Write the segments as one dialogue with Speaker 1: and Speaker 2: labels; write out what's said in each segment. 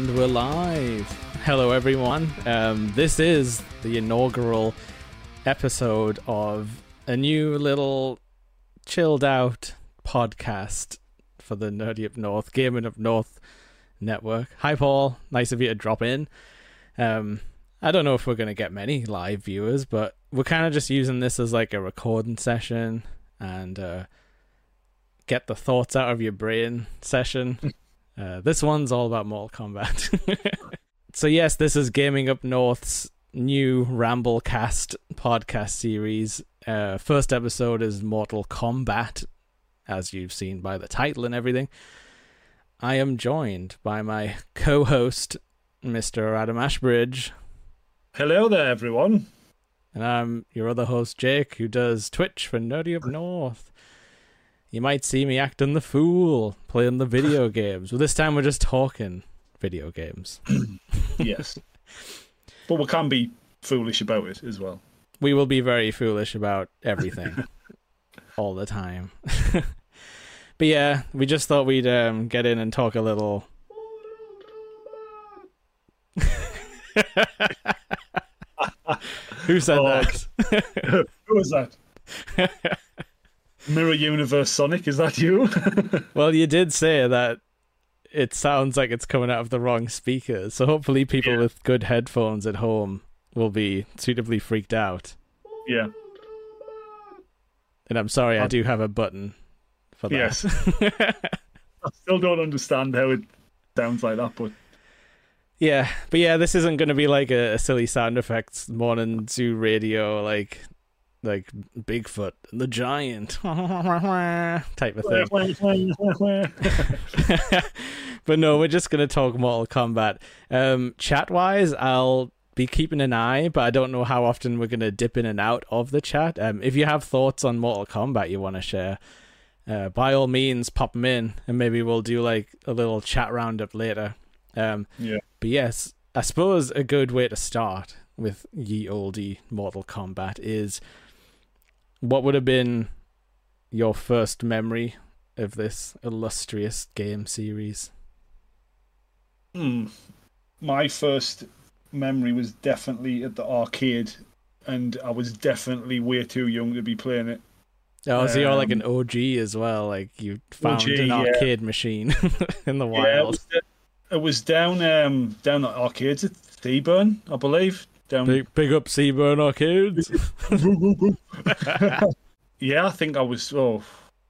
Speaker 1: And we're live. Hello, everyone. Um, this is the inaugural episode of a new little chilled out podcast for the Nerdy Up North, Gaming Up North network. Hi, Paul. Nice of you to drop in. Um, I don't know if we're going to get many live viewers, but we're kind of just using this as like a recording session and uh, get the thoughts out of your brain session. Uh, this one's all about Mortal Kombat. so yes, this is Gaming Up North's new Ramblecast podcast series. Uh, first episode is Mortal Kombat, as you've seen by the title and everything. I am joined by my co-host, Mr. Adam Ashbridge,
Speaker 2: Hello there, everyone.
Speaker 1: and I'm your other host, Jake, who does Twitch for Nerdy Up North. You might see me acting the fool, playing the video games. Well, this time we're just talking video games.
Speaker 2: Yes. but we can be foolish about it as well.
Speaker 1: We will be very foolish about everything all the time. but yeah, we just thought we'd um, get in and talk a little. Who said
Speaker 2: Oh.
Speaker 1: that?
Speaker 2: Who was that? Mirror Universe Sonic, is that you?
Speaker 1: Well, you did say that it sounds like it's coming out of the wrong speakers, so hopefully people
Speaker 2: Yeah.
Speaker 1: with good headphones at home will be suitably freaked out.
Speaker 2: yeah.
Speaker 1: And I'm sorry, I
Speaker 2: Um,
Speaker 1: do have a button for that.
Speaker 2: Yes. I still don't understand how it sounds like that, but
Speaker 1: yeah, but yeah, this isn't going to be like a, a silly sound effects morning zoo radio like like Bigfoot the giant type of thing. but no, we're just gonna talk Mortal Kombat. Um, chat wise, I'll be keeping an eye, but I don't know how often we're gonna dip in and out of the chat. Um, if you have thoughts on Mortal Kombat you want to share, uh, by all means, pop them in, and maybe we'll do like a little chat roundup later. Um,
Speaker 2: Yeah.
Speaker 1: But yes, I suppose a good way to start with ye oldie Mortal Kombat is what would have been your first memory of this illustrious game series?
Speaker 2: hmm, my first memory was definitely at the arcade, and I was definitely way too young to be playing it.
Speaker 1: Oh, so you're like an
Speaker 2: Um,
Speaker 1: OG as well. Like you found
Speaker 2: OG,
Speaker 1: an
Speaker 2: yeah.
Speaker 1: arcade machine in the
Speaker 2: Yeah, it
Speaker 1: wild.
Speaker 2: was, it was down um down at arcades at Seaburn, I believe. Down
Speaker 1: Big, big up Seaburn Arcades.
Speaker 2: yeah, I think I was. Oh,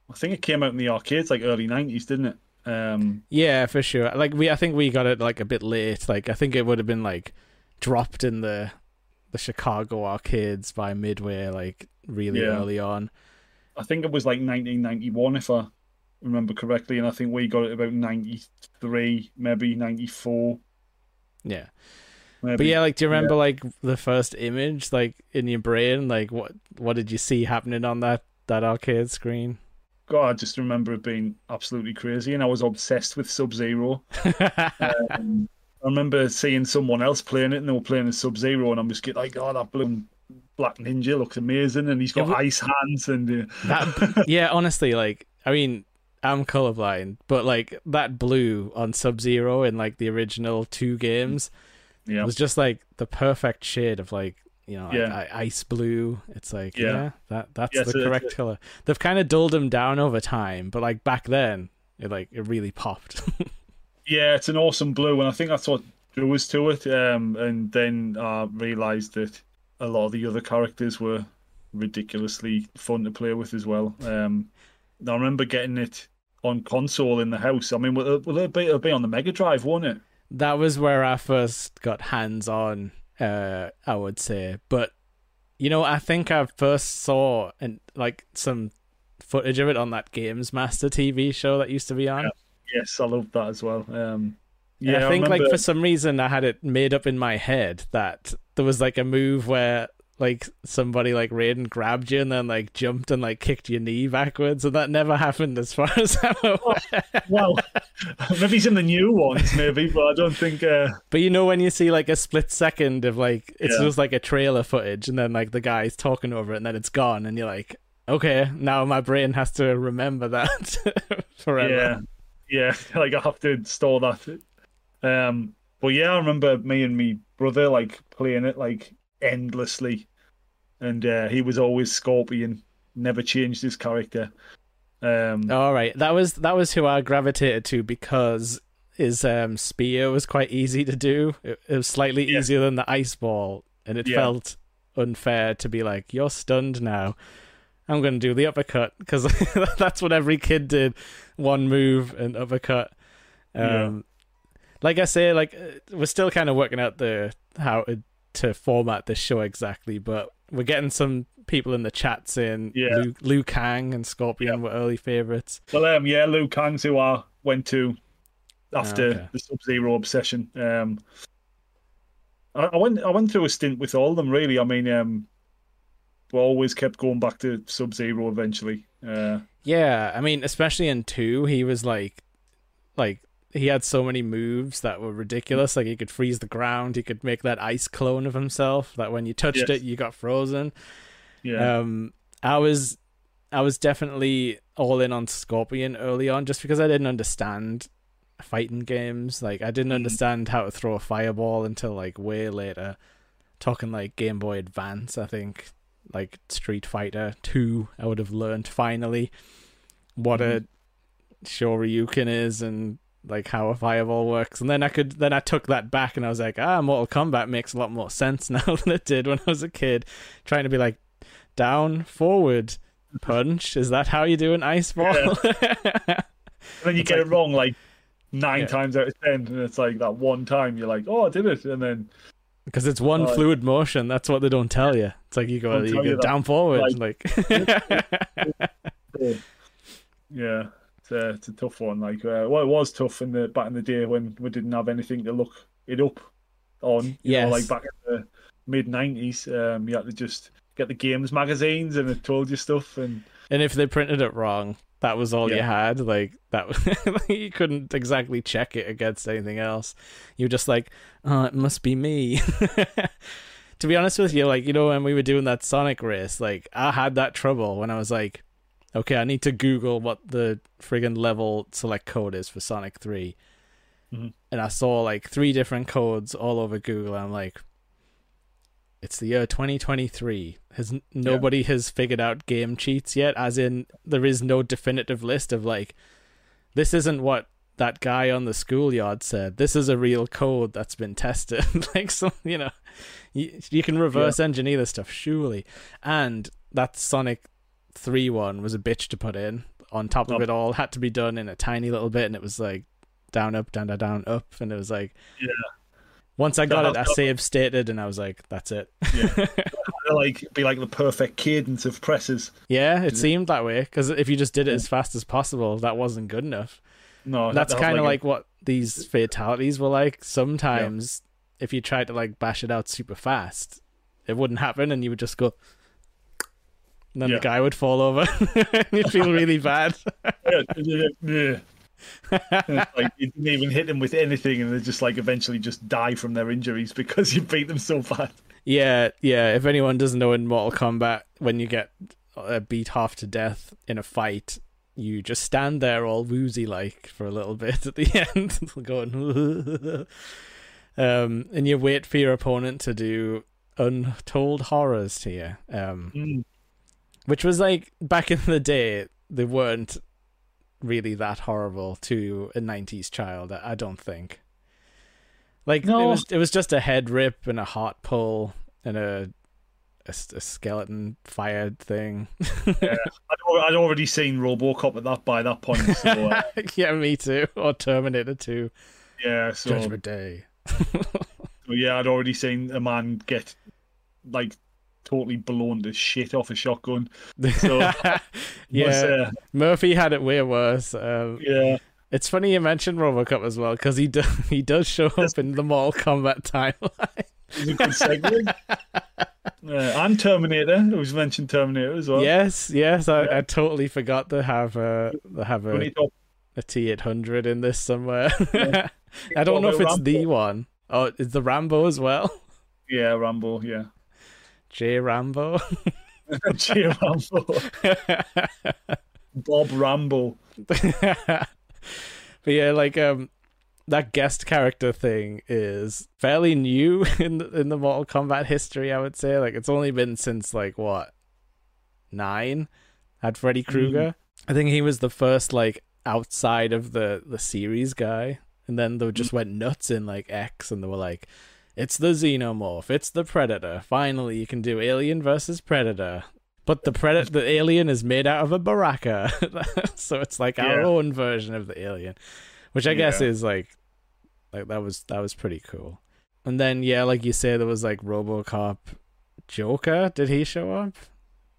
Speaker 2: I think it came out in the arcades like early nineties, didn't it? Um,
Speaker 1: yeah, for sure. Like we, I think we got it like a bit late. Like I think it would have been like dropped in the the Chicago arcades by midway, like really
Speaker 2: Yeah.
Speaker 1: early on.
Speaker 2: I think it was like nineteen ninety one, if I remember correctly, and I think we got it about ninety three, maybe ninety four.
Speaker 1: Yeah.
Speaker 2: Maybe.
Speaker 1: But yeah, like, do you remember like the first image, like in your brain, like what what did you see happening on that that arcade screen?
Speaker 2: God, I just remember it being absolutely crazy, and I was obsessed with Sub Zero. Um, I remember seeing someone else playing it, and they were playing a Sub Zero, and I'm just getting like, oh, that blue black ninja looks amazing, and he's got
Speaker 1: Yeah,
Speaker 2: ice hands, and uh,
Speaker 1: that, yeah, honestly, like, I mean, I'm colorblind, but like that blue on Sub Zero in like the original two games
Speaker 2: yeah, It
Speaker 1: was just like the perfect shade of like you know
Speaker 2: Yeah.
Speaker 1: i- ice blue. It's like yeah,
Speaker 2: Yeah.
Speaker 1: that that's
Speaker 2: Yeah,
Speaker 1: the
Speaker 2: so
Speaker 1: correct color. They've kind of dulled them down over time, but like back then, it like it really popped.
Speaker 2: yeah, it's an awesome blue, and I think that's what drew us to it. Um, and then I realised that a lot of the other characters were ridiculously fun to play with as well. Um, I remember getting it on console in the house. I mean, will it, will it be, it'll be on the Mega Drive, won't it?
Speaker 1: That was where I first got hands on, uh, I would say. But you know, I think I first saw and like some footage of it on that Games Master TV show that used to be on.
Speaker 2: Yes, I love that as well. Um, yeah,
Speaker 1: I think like for some reason I had it made up in my head that there was like a move where like somebody like Raiden grabbed you and then like jumped and like kicked your knee backwards and that never happened as far as I'm aware.
Speaker 2: well, maybe some of the new ones, maybe, but I don't think. Uh,
Speaker 1: But you know when you see like a split second of like it's
Speaker 2: Yeah.
Speaker 1: just like a trailer footage and then like the guy's talking over it and then it's gone and you're like, okay, now my brain has to remember that forever.
Speaker 2: yeah, yeah, like I have to store that Um, but yeah, I remember me and me brother like playing it like endlessly, and uh, he was always Scorpion, never changed his character. Um,
Speaker 1: All right, that was that was who I gravitated to because his um, spear was quite easy to do. It, it was slightly
Speaker 2: Yeah.
Speaker 1: easier than the ice ball, and it
Speaker 2: Yeah.
Speaker 1: felt unfair to be like, "You're stunned now." I'm going to do the uppercut because that's what every kid did: one move and uppercut.
Speaker 2: Yeah.
Speaker 1: Um, like I say, like uh, we're still kind of working out the how to, to format this show exactly, but we're getting some people in the chat saying
Speaker 2: Yeah.
Speaker 1: Liu, Liu Kang and Scorpion were early favorites.
Speaker 2: well, um, yeah, Liu Kang's who I went to after
Speaker 1: okay.
Speaker 2: the Sub Zero obsession. Um, I, I went I went through a stint with all of them. Really, I mean, um, we always kept going back to Sub Zero eventually. Uh,
Speaker 1: Yeah, I mean, especially in two, he was like, like he had so many moves that were ridiculous. Like he could freeze the ground, he could make that ice clone of himself. That when you touched
Speaker 2: Yes.
Speaker 1: it, you got frozen.
Speaker 2: yeah,
Speaker 1: Um, I was, I was definitely all in on Scorpion early on, just because I didn't understand fighting games. Like I didn't
Speaker 2: Mhm.
Speaker 1: understand how to throw a fireball until like way later. Talking like Game Boy Advance, I think, like Street Fighter Two, I would have learned finally what a Shoryuken is and like how a fireball works. And then I could then I took that back and I was like, ah, Mortal Kombat makes a lot more sense now than it did when I was a kid. Trying to be like down, forward, punch. Is that how you do an ice ball?
Speaker 2: and then you
Speaker 1: it's
Speaker 2: get
Speaker 1: like-
Speaker 2: it wrong like nine
Speaker 1: Yeah.
Speaker 2: times out of ten, and it's like that one time you're like, oh, I did it, and then
Speaker 1: Because it's one
Speaker 2: Right.
Speaker 1: fluid motion. That's what they don't tell you. It's like you go, you go
Speaker 2: you
Speaker 1: down forward, like.
Speaker 2: yeah, it's a, it's a tough one. Like, uh, well, it was tough in the back in the day when we didn't have anything to look it up on. Know, like back in the mid nineties, um, you had to just get the games magazines, and it told you stuff. And
Speaker 1: and if they printed it wrong, that was all you had. Like that, was- you couldn't exactly check it against anything else. You were just like, oh, it must be me. to be honest with you, like you know, when we were doing that Sonic race, like I had that trouble when I was like, okay, I need to Google what the friggin' level select code is for Sonic 3
Speaker 2: Mhm.
Speaker 1: and I saw like three different codes all over Google. And I'm like, it's the year 2023. Has nobody has figured out game cheats yet? As in, there is no definitive list of like, this isn't what that guy on the schoolyard said. This is a real code that's been tested. like, so you know, you, you can reverse engineer this stuff surely. And that Sonic 3 one was a bitch to put in. On top of it all, had to be done in a tiny little bit, and it was like down, up, down, down, down, up, and it was like,
Speaker 2: Yeah.
Speaker 1: Once I got it, I saved stated, and I was like, that's it.
Speaker 2: yeah, like be like the perfect cadence of presses.
Speaker 1: Yeah, it seemed that way because if you just did it as fast as possible, that wasn't good enough.
Speaker 2: No,
Speaker 1: That's
Speaker 2: to have,
Speaker 1: kind of
Speaker 2: a-
Speaker 1: like what these fatalities were like. Sometimes, if you tried to like bash it out super fast, it wouldn't happen, and you would just go. And then
Speaker 2: Yeah.
Speaker 1: the guy would fall over, and you'd feel really bad.
Speaker 2: yeah, yeah, yeah. And it's like you didn't even hit them with anything, and they just like eventually just die from their injuries because you beat them so bad.
Speaker 1: Yeah, yeah. If anyone doesn't know in Mortal Kombat, when you get uh, beat half to death in a fight, you just stand there all woozy like for a little bit at the end, going, um, and you wait for your opponent to do untold horrors to you. Um,
Speaker 2: Mm.
Speaker 1: Which was like back in the day, they weren't really that horrible to a '90s child. I I don't think. Like it was, it was just a head rip and a heart pull and a a skeleton fired thing.
Speaker 2: I'd, I'd already seen RoboCop at that by that point. So uh,
Speaker 1: yeah, me too. Or Terminator 2,
Speaker 2: yeah, so,
Speaker 1: Judgment Day.
Speaker 2: so yeah, I'd already seen a man get like totally blown the shit off a shotgun. So
Speaker 1: yeah,
Speaker 2: Was, uh,
Speaker 1: Murphy had it way worse. Um,
Speaker 2: yeah,
Speaker 1: It's funny you mentioned RoboCop as well because he do, he does show up in the Mortal Kombat timeline.
Speaker 2: it good segue. and Terminator. It was mentioned Terminator as well.
Speaker 1: yes, yes, I,
Speaker 2: Yeah.
Speaker 1: I totally forgot to have a to have a, a T eight hundred in this somewhere.
Speaker 2: Yeah.
Speaker 1: I don't know if it's the
Speaker 2: Rambo.
Speaker 1: one. Oh, is the Rambo as well?
Speaker 2: Yeah, Rambo. Yeah,
Speaker 1: J Rambo.
Speaker 2: J. Rambo, Bob Rambo.
Speaker 1: but yeah, like um, that guest character thing is fairly new in the, in the Mortal Kombat history. I would say like it's only been since like what nine had Freddy Krueger. I think he was the first like outside of the the series guy, and then they just went nuts in like X, and they were like, "It's the xenomorph, it's the predator. Finally, you can do Alien versus Predator." But the predator, the alien is made out of a baraka, so it's like our
Speaker 2: Yeah.
Speaker 1: own version of the alien, which I guess is like, like that was that was pretty cool. And then yeah, like you say, there was like RoboCop, Joker. Did he show up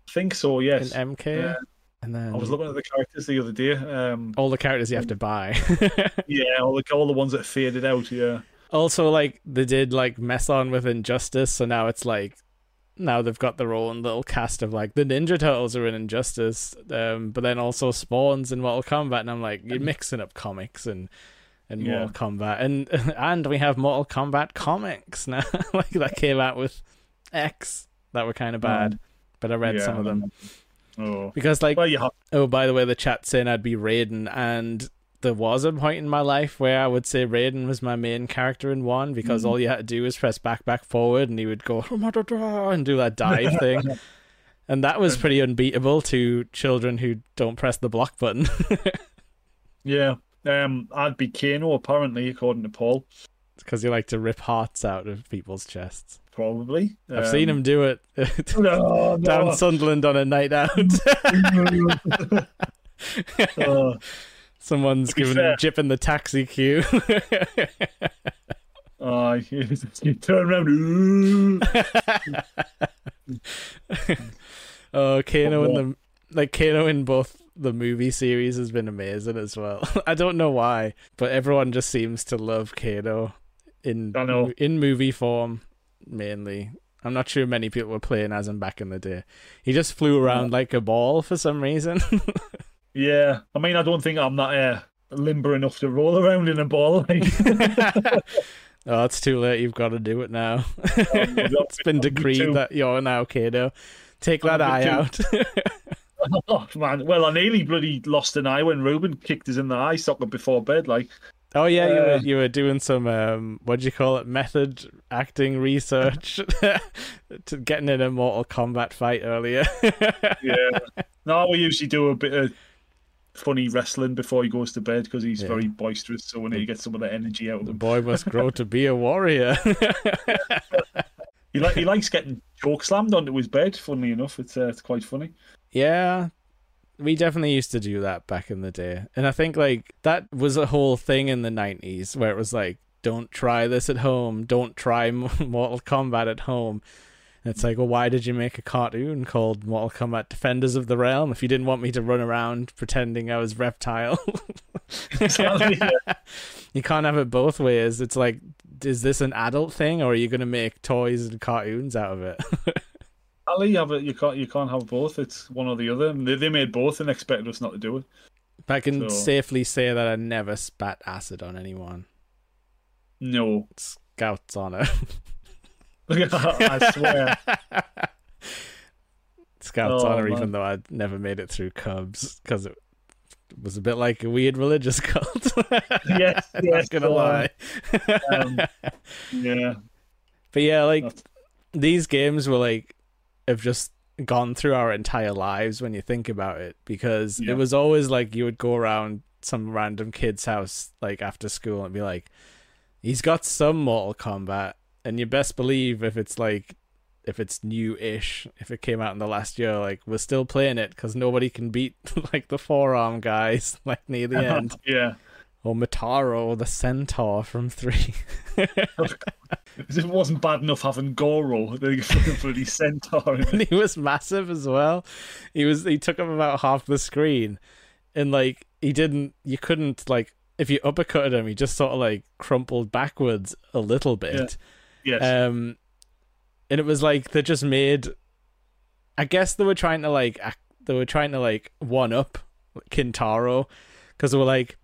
Speaker 2: I think so. Yes. in.
Speaker 1: MK?
Speaker 2: Yeah.
Speaker 1: And then
Speaker 2: I was looking at the characters the other day. Um,
Speaker 1: all the characters you have to buy.
Speaker 2: yeah, all the all the ones that faded out. Yeah.
Speaker 1: Also, like they did like mess on with Injustice, so now it's like now they've got their own little cast of like the Ninja Turtles are in Injustice, um, but then also Spawns in Mortal Kombat, and I'm like you're mixing up comics and and
Speaker 2: Yeah.
Speaker 1: Mortal Kombat, and and we have Mortal Kombat comics now, like that came out with X that were kind of bad, but I read
Speaker 2: yeah,
Speaker 1: some of them
Speaker 2: Oh.
Speaker 1: because like
Speaker 2: Well.
Speaker 1: Oh, by the way, the chat saying I'd be Raiden, and there was a point in my life where I would say Raiden was my main character in one because
Speaker 2: Mhm.
Speaker 1: all you had to do was press back, back, forward, and he would go and do that dive thing. And that was pretty unbeatable to children who don't press the block button.
Speaker 2: Yeah. Um, I'd be Kano apparently, according to Paul.
Speaker 1: because you like to rip hearts out of people's chests.
Speaker 2: Probably.
Speaker 1: I've seen him do it
Speaker 2: No,
Speaker 1: down
Speaker 2: no.
Speaker 1: Sunderland on a night out.
Speaker 2: Oh,
Speaker 1: Someone's giving
Speaker 2: fair-
Speaker 1: him jip in the taxi queue.
Speaker 2: oh, you, turn around.
Speaker 1: oh, Kano in the like Kano in both the movie series has been amazing as well. I don't know why, but everyone just seems to love Kano in in movie form mainly. I'm not sure many people were playing as him back in the day. He just flew around like a ball for some reason.
Speaker 2: Yeah, I mean, I don't think I'm that uh, limber enough to roll around in a ball. Like,
Speaker 1: oh, it's too late. You've got to do it now. it's been decreed
Speaker 2: too.
Speaker 1: that you're now Kano. Take that eye
Speaker 2: too.
Speaker 1: out.
Speaker 2: oh man, well, I nearly bloody lost an eye when Ruben kicked us in the eye socket before bed. Like,
Speaker 1: Oh yeah, you were
Speaker 2: Uh,
Speaker 1: you were doing some um what do you call it method acting research to getting in a Mortal Kombat fight earlier.
Speaker 2: yeah. no, we usually do a bit of funny wrestling before he goes to bed because he's
Speaker 1: Yeah.
Speaker 2: very boisterous. So we need to get some of the energy out of
Speaker 1: the
Speaker 2: him.
Speaker 1: boy must grow to be a warrior.
Speaker 2: He he likes getting choke slammed onto his bed. Funnily enough, it's uh, it's quite funny.
Speaker 1: yeah. We definitely used to do that back in the day. And I think like that was a whole thing in the 90s where it was like don't try this at home, don't try Mortal Kombat at home. And it's like, well, why did you make a cartoon called Mortal Kombat Defenders of the Realm if you didn't want me to run around pretending I was reptile? You can't have it both ways. It's like, is this an adult thing, or are you going to make toys and cartoons out of it?
Speaker 2: Ali, you, have it, you can't you can't have both. It's one or the other. They, they made both and expected us not to do it.
Speaker 1: I can
Speaker 2: So-
Speaker 1: safely say that I never spat acid on anyone.
Speaker 2: No,
Speaker 1: Scouts honor.
Speaker 2: I swear.
Speaker 1: Scouts
Speaker 2: Oh,
Speaker 1: honor,
Speaker 2: man.
Speaker 1: even though I'd never made it through Cubs because it was a bit like a weird religious cult.
Speaker 2: Yes,
Speaker 1: I'm
Speaker 2: yes,
Speaker 1: not gonna
Speaker 2: uh,
Speaker 1: lie.
Speaker 2: Um, yeah,
Speaker 1: But yeah, like
Speaker 2: That's-
Speaker 1: these games were like have just gone through our entire lives when you think about it because
Speaker 2: Yeah.
Speaker 1: it was always like you would go around some random kid's house like after school and be like he's got some Mortal Kombat and you best believe if it's like if it's new-ish if it came out in the last year like we're still playing it because nobody can beat like the forearm guys like near the uh-huh. end
Speaker 2: yeah.
Speaker 1: or Motaro the centaur from 3
Speaker 2: It wasn't bad enough having Goro, the bloody centaur.
Speaker 1: and he was massive as well. He was he took up about half the screen, and like he didn't. You couldn't like if you uppercutted him, he just sort of like crumpled backwards a little bit.
Speaker 2: Yes.
Speaker 1: Um, and it was like they just made. I guess they were trying to like they were trying to like one up Kintaro, because they were like,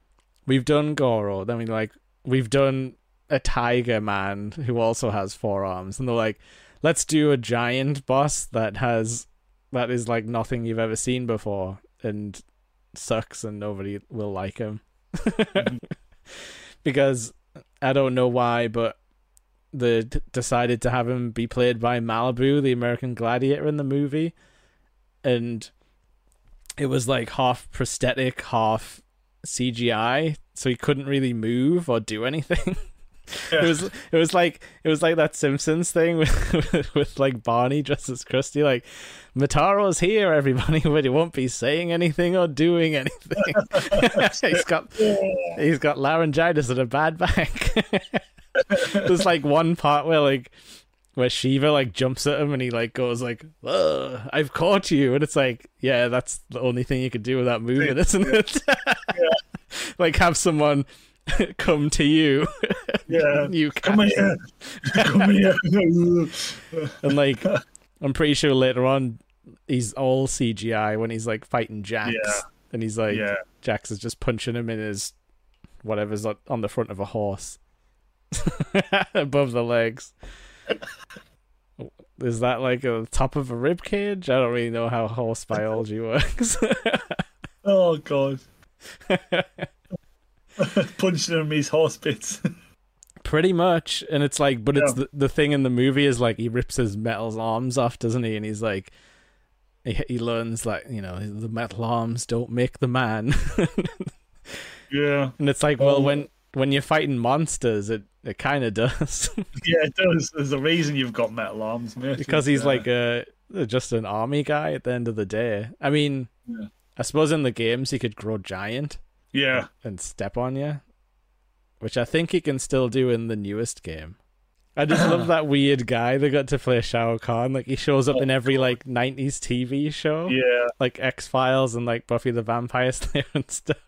Speaker 1: we've done Goro, then we like we've done a tiger man who also has four arms, and they're like, let's do a giant boss that has that is like nothing you've ever seen before and sucks and nobody will like him because I don't know why, but they d- decided to have him be played by Malibu, the American Gladiator in the movie, and it was like half prosthetic, half CGI, so he couldn't really move or do anything.
Speaker 2: Yeah.
Speaker 1: It was it was like it was like that Simpsons thing with with, with like Barney dressed as Krusty, like Motaro's here, everybody, but he won't be saying anything or doing anything. he's got he's got laryngitis and a bad back. There's like one part where like where Sheeva like jumps at him and he like goes like, "I've caught you," and it's like, yeah, that's the only thing you could do without moving, isn't it? yeah. like have someone come to you,
Speaker 2: Yeah.
Speaker 1: you
Speaker 2: Come here. Come here.
Speaker 1: and like I'm pretty sure later on he's all CGI when he's like fighting Jax,
Speaker 2: Yeah.
Speaker 1: and he's like
Speaker 2: yeah.
Speaker 1: Jax is just punching him in his whatever's on the front of a horse above the legs. Is that like a top of a rib cage? I don't really know how horse biology works.
Speaker 2: Oh god. Punching him his horse bits.
Speaker 1: Pretty much, and it's like, but it's
Speaker 2: Yeah.
Speaker 1: the the thing in the movie is like he rips his metal arms off, doesn't he? And he's like, he he learns like you know the metal arms don't make the man,
Speaker 2: yeah.
Speaker 1: and it's like, well,
Speaker 2: Oh.
Speaker 1: when when you're fighting monsters, it it kind of does.
Speaker 2: Yeah, it does. There's a reason you've got metal arms, mate.
Speaker 1: because he's
Speaker 2: Yeah.
Speaker 1: like a just an army guy at the end of the day. I mean,
Speaker 2: Yeah.
Speaker 1: I suppose in the games he could grow giant
Speaker 2: Yeah.
Speaker 1: and step on you, which I think he can still do in the newest game. I just love that weird guy that got to play Shao Kahn. Like he shows up oh, in every like '90s TV show,
Speaker 2: Yeah.
Speaker 1: like X Files and like Buffy the Vampire Slayer and stuff.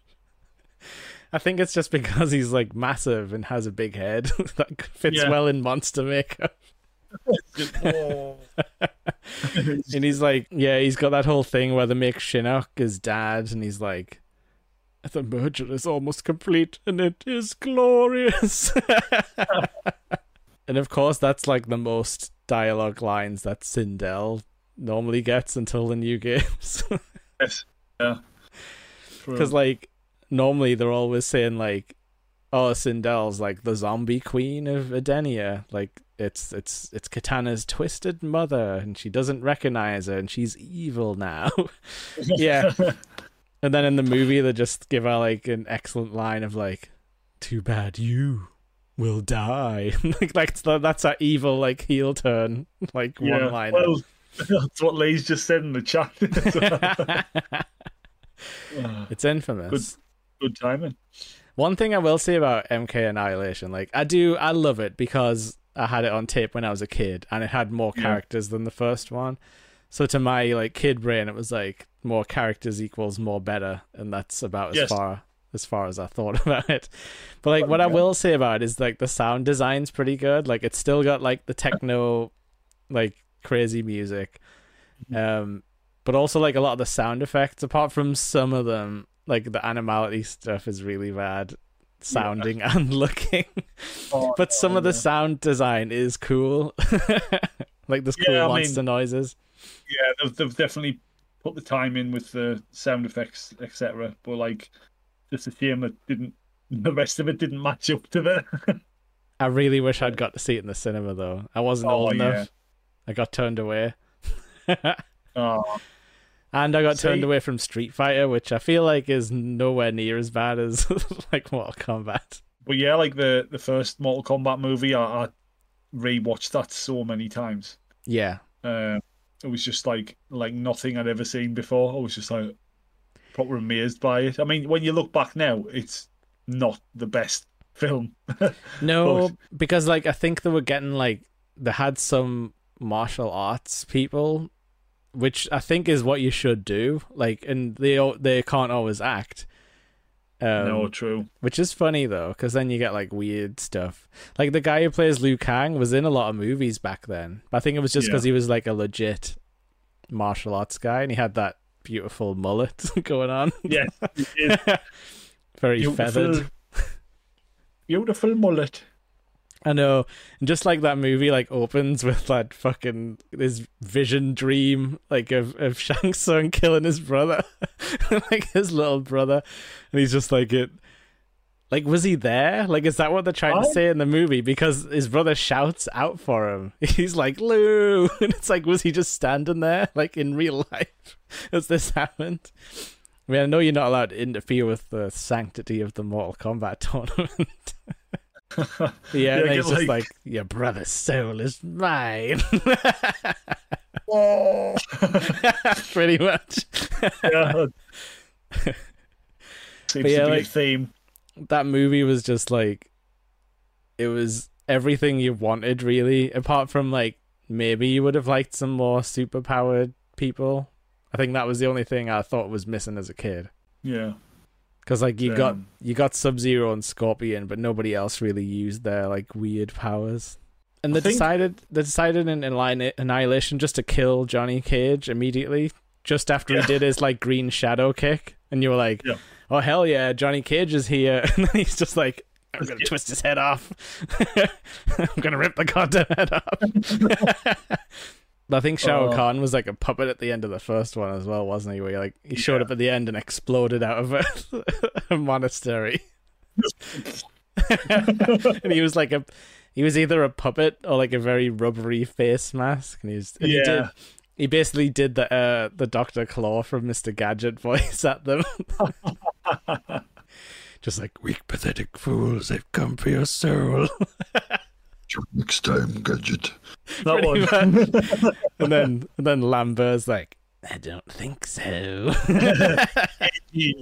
Speaker 1: I think it's just because he's like massive and has a big head that fits
Speaker 2: Yeah.
Speaker 1: well in monster makeup.
Speaker 2: Oh.
Speaker 1: And he's like, yeah, he's got that whole thing where they make Shinnok his dad, and he's like, the merger is almost complete, and it is glorious. and of course, that's like the most dialogue lines that Sindel normally gets until the new games.
Speaker 2: yes. Yeah.
Speaker 1: Because, like, normally they're always saying, like, oh, Sindel's like the zombie queen of Edenia. Like, it's it's it's Katana's twisted mother, and she doesn't recognize her, and she's evil now. yeah. And then in the movie, they just give her like an excellent line of like, "Too bad you will die." like that's that's that evil like heel turn like
Speaker 2: yeah.
Speaker 1: one line.
Speaker 2: Well, that's what Lee's just said in the chat.
Speaker 1: It's infamous.
Speaker 2: Good timing.
Speaker 1: One thing I will say about MK Annihilation, like I do, I love it because I had it on tape when I was a kid, and it had more
Speaker 2: Yeah.
Speaker 1: characters than the first one. So to my like kid brain, it was like more characters equals more better, and that's about as far as far as I thought about it. But like, what I will say about it is like the sound design's pretty good. Like it's still got like the techno, like crazy music,
Speaker 2: Mm-hmm.
Speaker 1: um, but also like a lot of the sound effects. Apart from some of them, like the animality stuff is really bad sounding and looking.
Speaker 2: Oh,
Speaker 1: but some of the
Speaker 2: yeah.
Speaker 1: sound design is cool. like there's cool
Speaker 2: Yeah, I mean-
Speaker 1: noises.
Speaker 2: Yeah, they've, they've definitely put the time in with the sound effects, etc. But like, just a shame that didn't. The rest of it didn't match up to the.
Speaker 1: I really wish I'd got to see it in the cinema though. I wasn't
Speaker 2: Oh,
Speaker 1: old enough. I got turned away.
Speaker 2: oh,
Speaker 1: And I got turned away from Street Fighter, which I feel like is nowhere near as bad as like Mortal Kombat.
Speaker 2: but yeah, like the the first Mortal Kombat movie, I, I rewatched that so many times.
Speaker 1: Yeah.
Speaker 2: Uh, it was just like like nothing I'd ever seen before. I was just like proper amazed by it. I mean, when you look back now, it's not the best film.
Speaker 1: No, because like I think they were getting like they had some martial arts people, which I think is what you should do. Like, and they they can't always act. Um,
Speaker 2: no, true.
Speaker 1: which is funny though, because then you get like weird stuff. Like the guy who plays Liu Kang was in a lot of movies back then. But I think it was just
Speaker 2: Yeah.
Speaker 1: because he was like a legit martial arts guy, and he had that beautiful mullet going on,
Speaker 2: Yes,
Speaker 1: very
Speaker 2: beautiful,
Speaker 1: feathered.
Speaker 2: beautiful mullet.
Speaker 1: I know, and just like that movie, like opens with that fucking this vision dream, like of of Shang Tsung killing his brother, like his little brother, and he's just like it. Like, was he there? Like, is that what they're trying
Speaker 2: I-
Speaker 1: to say in the movie? Because his brother shouts out for him. He's like, Lou! And it's like, was he just standing there, like, in real life as this happened? I mean, I know you're not allowed to interfere with the sanctity of the Mortal Kombat tournament. But yeah, and
Speaker 2: Yeah,
Speaker 1: he's just
Speaker 2: like-
Speaker 1: like, your brother's soul is mine.
Speaker 2: Oh.
Speaker 1: Pretty much.
Speaker 2: yeah. Seems
Speaker 1: yeah,
Speaker 2: to be
Speaker 1: like-
Speaker 2: theme.
Speaker 1: that movie was just like it was everything you wanted really apart from like maybe you would have liked some more super powered people i think that was the only thing i thought was missing as a kid
Speaker 2: Yeah.
Speaker 1: Because like you got
Speaker 2: Um,
Speaker 1: you got sub-zero and scorpion but nobody else really used their like weird powers. And they
Speaker 2: think-
Speaker 1: decided they decided in Annihil- annihilation just to kill johnny cage immediately just after
Speaker 2: Yeah.
Speaker 1: he did his like green shadow kick. And you were like
Speaker 2: Yeah.
Speaker 1: oh hell yeah johnny cage is here. And then he's just like i'm gonna twist his head off. I'm gonna rip the goddamn head off I think Shao
Speaker 2: Oh.
Speaker 1: Kahn was like a puppet at the end of the first one as well, wasn't he? Where like he showed
Speaker 2: Yeah.
Speaker 1: up at the end and exploded out of a, a monastery, and he was like a he was either a puppet or like a very rubbery face mask, and he was and he did
Speaker 2: Yeah.
Speaker 1: he basically did the uh, the Doctor Claw from Mister Gadget voice at them. Just like weak, pathetic fools, they've come for your soul.
Speaker 3: Next time, Gadget.
Speaker 2: That
Speaker 1: Pretty
Speaker 2: one.
Speaker 1: much. and then and then Lambert's like, I don't think so.
Speaker 2: He's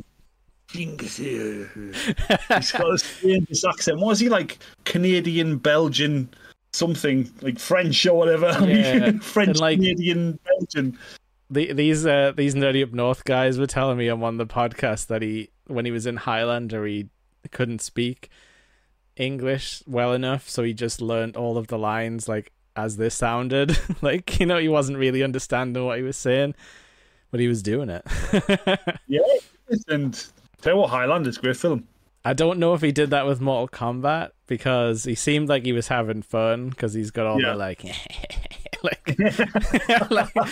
Speaker 2: got a strange accent. What was he like? Canadian, Belgian, something like French or whatever.
Speaker 1: Yeah,
Speaker 2: French,
Speaker 1: and, like-
Speaker 2: Canadian, Belgian.
Speaker 1: the, these uh, these nerdy up north guys were telling me on one of the podcasts that he when he was in Highlander he couldn't speak English well enough, so he just learned all of the lines like as they sounded. like you know, he wasn't really understanding what he was saying, but he was doing it.
Speaker 2: Yeah, and tell you what, Highlander's a great film.
Speaker 1: I don't know if he did that with Mortal Kombat because he seemed like he was having fun because he's got all
Speaker 2: Yeah.
Speaker 1: the like, like, like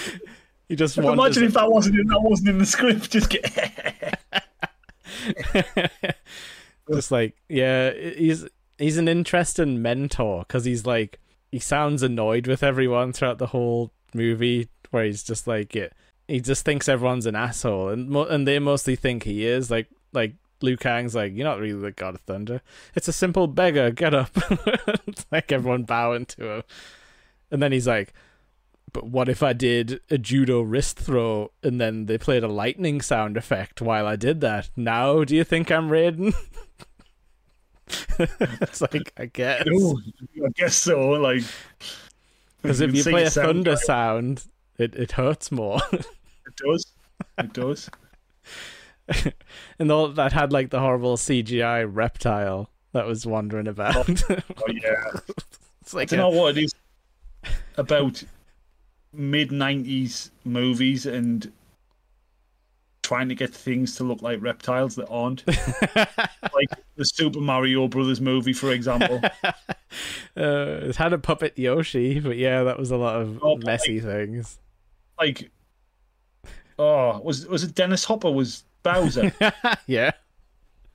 Speaker 1: he just
Speaker 2: Imagine if that wasn't in, that wasn't in the script. Just get
Speaker 1: just like yeah he's he's an interesting mentor because he's like he sounds annoyed with everyone throughout the whole movie where he's just like it he just thinks everyone's an asshole and mo- and they mostly think he is like like Liu Kang's like you're not really the god of thunder it's a simple beggar get up like everyone bowing to him and then he's like but what if I did a judo wrist throw and then they played a lightning sound effect while I did that? Now, do you think I'm Raiden? it's like, I guess.
Speaker 2: I guess so. Like,
Speaker 1: Because if you play a
Speaker 2: sound
Speaker 1: thunder sound, it, it hurts more.
Speaker 2: it does. It does.
Speaker 1: and all that had like the horrible CGI reptile that was wandering oh, about.
Speaker 2: Oh yeah.
Speaker 1: it's like,
Speaker 2: Do you
Speaker 1: a-
Speaker 2: know what it is about mid '90s movies and trying to get things to look like reptiles that aren't, like the Super Mario Brothers movie, for example.
Speaker 1: uh, it had a puppet Yoshi, but yeah, that was a lot of
Speaker 2: Oh,
Speaker 1: messy things.
Speaker 2: like, oh, was was it Dennis Hopper? Was Bowser?
Speaker 1: yeah.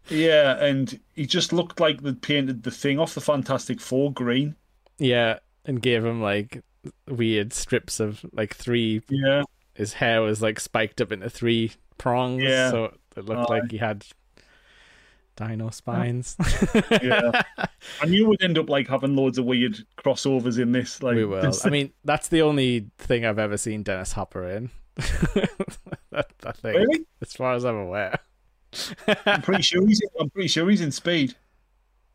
Speaker 2: yeah, and he just looked like they painted the thing off the Fantastic Four green.
Speaker 1: Yeah, and gave him like weird strips of like three.
Speaker 2: Yeah,
Speaker 1: His hair was like spiked up into three prongs,
Speaker 2: Yeah.
Speaker 1: so it looked
Speaker 2: Aye.
Speaker 1: like he had dino spines.
Speaker 2: yeah. I knew we'd end up like having loads of weird crossovers in this. Like,
Speaker 1: we will.
Speaker 2: this-
Speaker 1: I mean, that's the only thing I've ever seen Dennis Hopper in. that, I think,
Speaker 2: really?
Speaker 1: as far as I'm aware.
Speaker 2: I'm pretty sure he's. In, I'm pretty sure he's in Speed.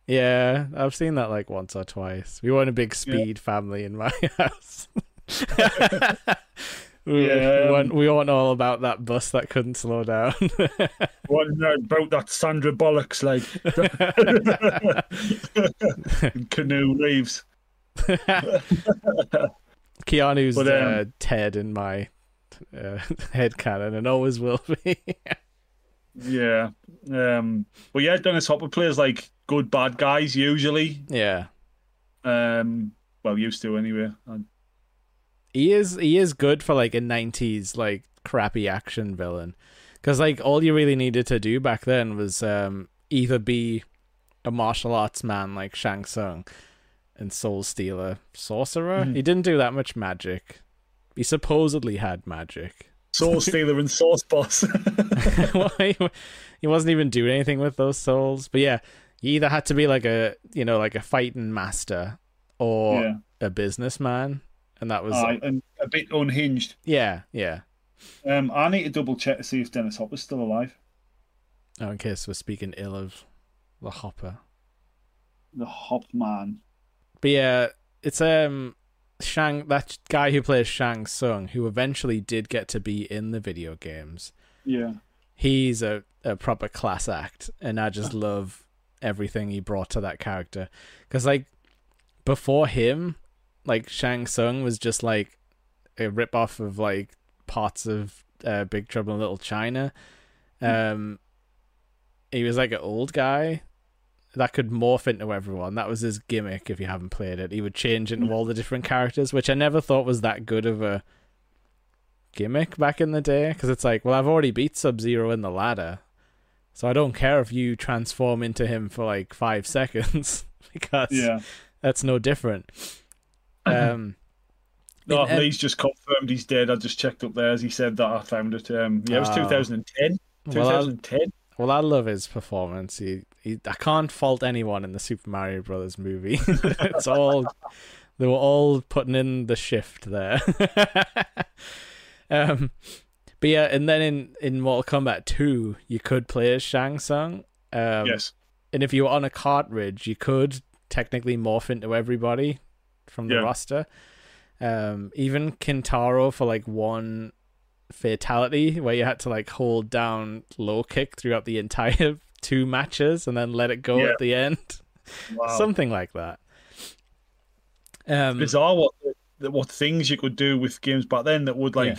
Speaker 1: Yeah, I've seen that like once or twice. We weren't a big speed family in my house. We,
Speaker 2: Yeah.
Speaker 1: we, weren't, we weren't all about that bus that couldn't slow down.
Speaker 2: What about that Sandra Bollocks like Canoe leaves.
Speaker 1: Keanu's
Speaker 2: But, um,
Speaker 1: uh, Ted in my uh, head canon and always will be.
Speaker 2: Yeah. Um. But yeah, Dennis Hopper plays like good bad guys usually.
Speaker 1: yeah.
Speaker 2: Um. Well, used to anyway. And-
Speaker 1: he is he is good for like a 90s like crappy action villain because like all you really needed to do back then was um either be a martial arts man like Shang Tsung and Soul Stealer sorcerer.
Speaker 2: Mhm.
Speaker 1: He didn't do that much magic. He supposedly had magic.
Speaker 2: Soul Stealer and Source Boss.
Speaker 1: Well, he, he wasn't even doing anything with those souls. But yeah, you either had to be like a you know like a fighting master or
Speaker 2: yeah.
Speaker 1: a businessman, and that was
Speaker 2: Aye, and a bit unhinged.
Speaker 1: yeah yeah.
Speaker 2: Um, I need to double check to see if Dennis Hopper's still alive.
Speaker 1: Oh, in case we're speaking ill of the Hopper.
Speaker 2: The Hop Man.
Speaker 1: But yeah, it's um Shang that guy who plays Shang Tsung, who eventually did get to be in the video games.
Speaker 2: Yeah.
Speaker 1: He's a, a proper class act, and I just love everything he brought to that character. Because like before him, like Shang Tsung was just like a rip off of like parts of uh, Big Trouble in Little China. Um, he was like an old guy that could morph into everyone. That was his gimmick. If you haven't played it, he would change into all the different characters, which I never thought was that good of a gimmick back in the day. Because it's like, well, I've already beat Sub Zero in the ladder, so I don't care if you transform into him for like five seconds because
Speaker 2: Yeah.
Speaker 1: that's no different. Um,
Speaker 2: No,
Speaker 1: in-
Speaker 2: Lee's just confirmed he's dead. I just checked up there as he said that I found it. Um, yeah, it was
Speaker 1: Ah.
Speaker 2: 2010.
Speaker 1: well, I,
Speaker 2: 2010.
Speaker 1: well, I love his performance. He, he, I can't fault anyone in the Super Mario Brothers movie. it's all they were all putting in the shift there. um, but yeah, and then in in Mortal Kombat Two, you could play as Shang Tsung. Um,
Speaker 2: yes.
Speaker 1: and if you were on a cartridge, you could technically morph into everybody from the
Speaker 2: Yeah.
Speaker 1: roster. Um, even Kintaro for like one fatality where you had to like hold down low kick throughout the entire two matches and then let it go
Speaker 2: Yeah.
Speaker 1: at the end,
Speaker 2: Wow.
Speaker 1: something like that. Um,
Speaker 2: bizarre what what things you could do with games back then that would like
Speaker 1: Yeah.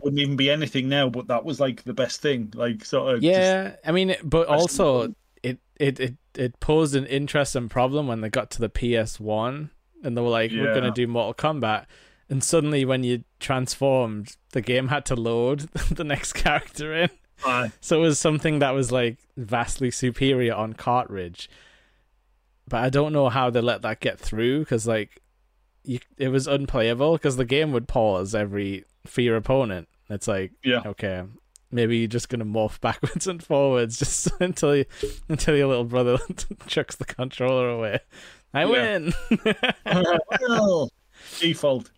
Speaker 2: wouldn't even be anything now, but that was like the best thing. Like sort of just-
Speaker 1: yeah, I mean, but also it, it it it posed an interesting problem when they got to the PS One and they were like, "We're gonna do Mortal Kombat," and suddenly when you transformed, the game had to load the next character in.
Speaker 2: Aye.
Speaker 1: So it was something that was like vastly superior on cartridge. But I don't know how they let that get through because like you, it was unplayable because the game would pause every for your opponent. It's like
Speaker 2: Yeah.
Speaker 1: okay, maybe you're just gonna morph backwards and forwards just until you, until your little brother chucks the controller away. I win.
Speaker 2: well, default.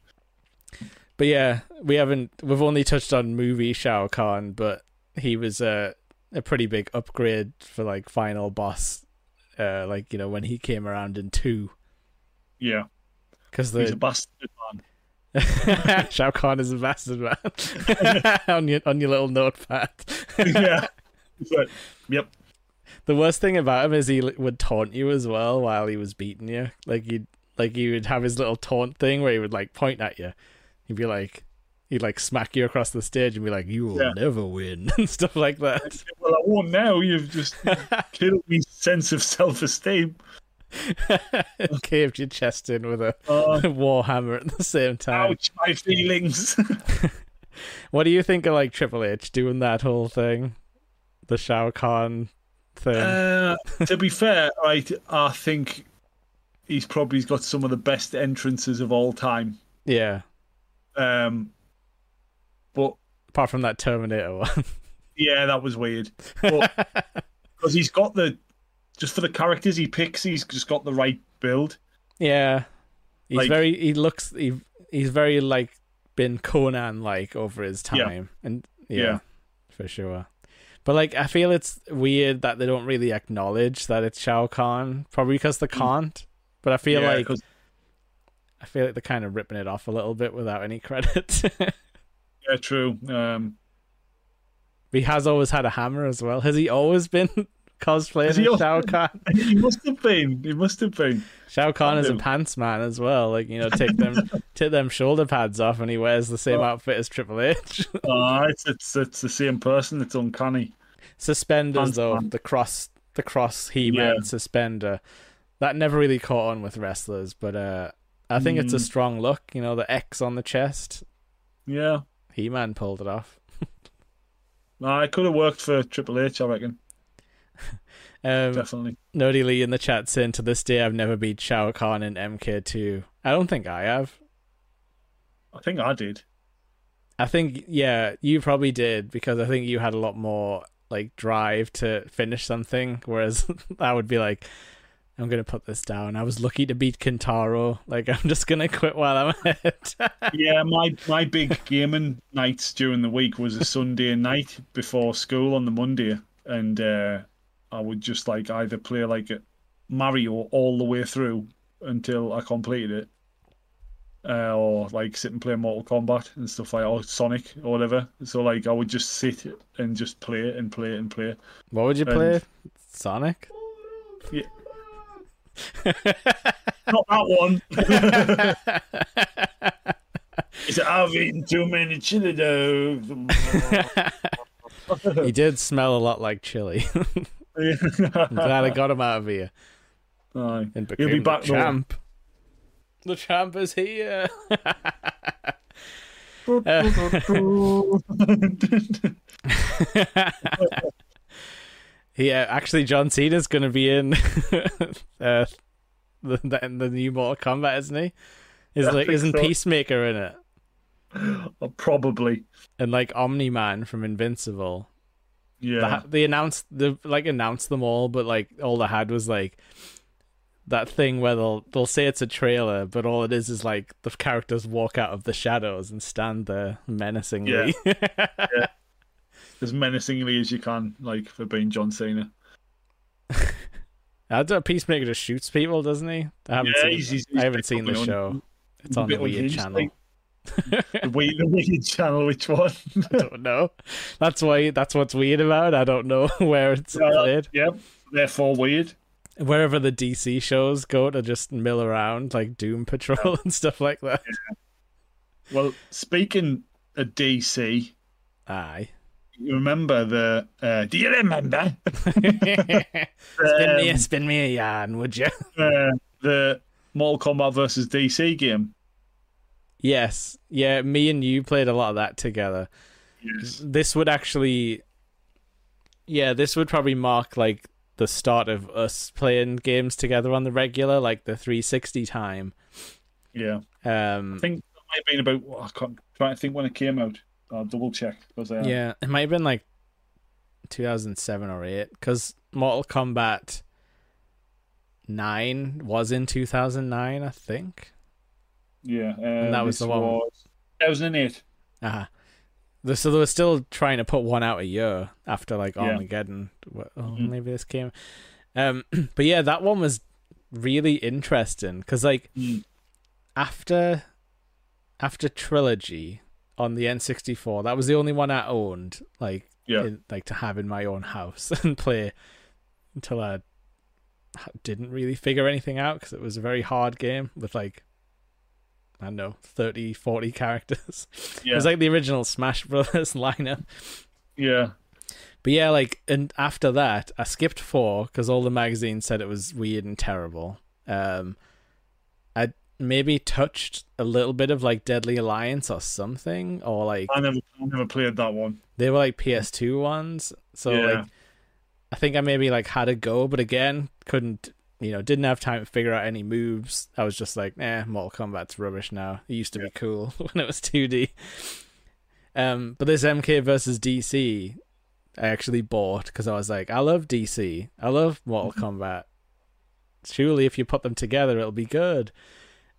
Speaker 1: But yeah, we haven't. We've only touched on movie Shao Kahn, but he was a a pretty big upgrade for like final boss. Uh, like you know when he came around in two,
Speaker 2: Yeah,
Speaker 1: because the
Speaker 2: he's a bastard man.
Speaker 1: Shao Kahn is a bastard man on your on your little notepad.
Speaker 2: yeah. Like, yep.
Speaker 1: The worst thing about him is he would taunt you as well while he was beating you. Like he like he would have his little taunt thing where he would like point at you. He'd be like. He'd like smack you across the stage and be like, "You will
Speaker 2: Yeah.
Speaker 1: never win," and stuff like that.
Speaker 2: Well, I won't now. You've just killed me sense of self esteem.
Speaker 1: caved your chest in with a
Speaker 2: Uh,
Speaker 1: warhammer at the same time.
Speaker 2: ouch, my feelings.
Speaker 1: What do you think of like Triple H doing that whole thing, the Shao Kahn thing?
Speaker 2: Uh, to be fair, right, I think he's probably got some of the best entrances of all time.
Speaker 1: yeah,
Speaker 2: Um, but
Speaker 1: apart from that Terminator one.
Speaker 2: yeah, that was weird. Because he's got the just for the characters he picks, he's just got the right build.
Speaker 1: yeah, he's
Speaker 2: Like-
Speaker 1: very. He looks. He he's very like been Conan like over his
Speaker 2: Yeah.
Speaker 1: time, and yeah,
Speaker 2: Yeah.
Speaker 1: for sure. But like, I feel it's weird that they don't really acknowledge that it's Shao Kahn, probably because they can't. But I feel
Speaker 2: Mm. Yeah,
Speaker 1: like
Speaker 2: 'cause-
Speaker 1: I feel like they're kind of ripping it off a little bit without any credit.
Speaker 2: yeah, true. Um,
Speaker 1: he has always had a hammer as well. Has he always been cosplaying
Speaker 2: he
Speaker 1: Shao? Kahn?
Speaker 2: he must have been. He must have been.
Speaker 1: Shao Kahn is a pants man as well. Like you know, take them take them shoulder pads off, and he wears the same
Speaker 2: Oh.
Speaker 1: outfit as Triple H.
Speaker 2: Ah, it's it's it's the same person. It's uncanny.
Speaker 1: Suspenders
Speaker 2: Pants
Speaker 1: though,
Speaker 2: man.
Speaker 1: the cross the cross He Man
Speaker 2: Yeah.
Speaker 1: suspender. That never really caught on with wrestlers, but uh, I think it's a
Speaker 2: Mm.
Speaker 1: strong look. You know, the X on the chest.
Speaker 2: Yeah,
Speaker 1: He Man pulled it off.
Speaker 2: nah, it could have worked for Triple H, I reckon.
Speaker 1: Um,
Speaker 2: definitely.
Speaker 1: Nody Lee in the chat saying to this day I've never beat Shao Kahn in MK2. I don't think I have.
Speaker 2: I think I did.
Speaker 1: I think yeah, you probably did because I think you had a lot more like drive to finish something, whereas I would be like, I'm gonna put this down. I was lucky to beat Kintaro. Like I'm just gonna quit while I'm ahead.
Speaker 2: yeah, my my big gaming nights during the week was a Sunday night before school on the Monday, and uh, I would just like either play like Mario all the way through until I completed it, uh, or like sit and play Mortal Kombat and stuff like or Sonic or whatever. So like I would just sit and just play it and play it and play. it.
Speaker 1: what would you
Speaker 2: And-
Speaker 1: play? Sonic? Yeah.
Speaker 2: Not that one. It's I've eaten too many chili dogs.
Speaker 1: he did smell a lot like chili. I'm glad I got him out of here
Speaker 2: Aye.
Speaker 1: and
Speaker 2: He'll be back
Speaker 1: the
Speaker 2: though.
Speaker 1: champ. The champ is here. yeah, actually, John Cena's going to be in uh, the, the the new Mortal Kombat, isn't he? Is
Speaker 2: I
Speaker 1: like isn't
Speaker 2: so.
Speaker 1: Peacemaker in it?
Speaker 2: Oh, Probably.
Speaker 1: And like Omni Man from Invincible.
Speaker 2: Yeah.
Speaker 1: They, they announced the like announced them all, but like all they had was like that thing where they'll they'll say it's a trailer, but all it is is like the characters walk out of the shadows and stand there menacingly.
Speaker 2: Yeah, As menacingly as you can, like for being John Cena.
Speaker 1: I don't Peacemaker just shoots people, doesn't he? I haven't
Speaker 2: Yeah,
Speaker 1: seen.
Speaker 2: he's- he's-
Speaker 1: I haven't seen the
Speaker 2: probably
Speaker 1: show. It's on the Weird channel.
Speaker 2: like. The weird, the weird channel, which one?
Speaker 1: I don't know. That's why. That's what's weird about. it. I don't know where it's
Speaker 2: Yeah,
Speaker 1: played.
Speaker 2: yeah, therefore weird.
Speaker 1: Wherever the DC shows go to just mill around, like Doom Patrol and stuff like that.
Speaker 2: Well, speaking of DC,
Speaker 1: Aye.
Speaker 2: you remember the? Uh, do you remember
Speaker 1: spin me, a,
Speaker 2: Um,
Speaker 1: spin me a yarn, would you?
Speaker 2: uh, the Mortal Kombat versus DC game?
Speaker 1: Yes. Yeah, me and you played a lot of that together.
Speaker 2: Yes.
Speaker 1: This would actually, yeah, this would probably mark like the start of us playing games together on the regular, like the 360 time.
Speaker 2: Yeah.
Speaker 1: Um,
Speaker 2: I think that might have been about. well, I can't try to think when it came out. I'll double check because uh,
Speaker 1: Yeah, it might have been like 2007 or 8 because Mortal Kombat 9 was in 2009, I think.
Speaker 2: Yeah, uh,
Speaker 1: that was the one- That
Speaker 2: was 2008.
Speaker 1: Uh-huh. So they were still trying to put one out a year after like. Armageddon. Oh,
Speaker 2: Mhm.
Speaker 1: maybe this came. Um, but yeah, that one was really interesting because like
Speaker 2: Mm.
Speaker 1: after after trilogy on the N64, that was the only one I owned. Like
Speaker 2: Yeah.
Speaker 1: in, like to have in my own house and play until I didn't really figure anything out because it was a very hard game with like I don't know 30 40 characters it was like the original Smash Brothers lineup
Speaker 2: yeah,
Speaker 1: but yeah like and after that I skipped 4 because all the magazines said it was weird and terrible um I maybe touched a little bit of like Deadly Alliance or something or like
Speaker 2: I never, I never played that one.
Speaker 1: they were like PS2 ones. So
Speaker 2: Yeah.
Speaker 1: like I think I maybe like had a go, but again, couldn't you know, didn't have time to figure out any moves. I was just like, eh, Mortal Kombat's rubbish now. It used to be cool when it was 2D. Um, but this MK versus DC, I actually bought because I was like, I love DC. I love Mortal Kombat. Surely, if you put them together, it'll be good.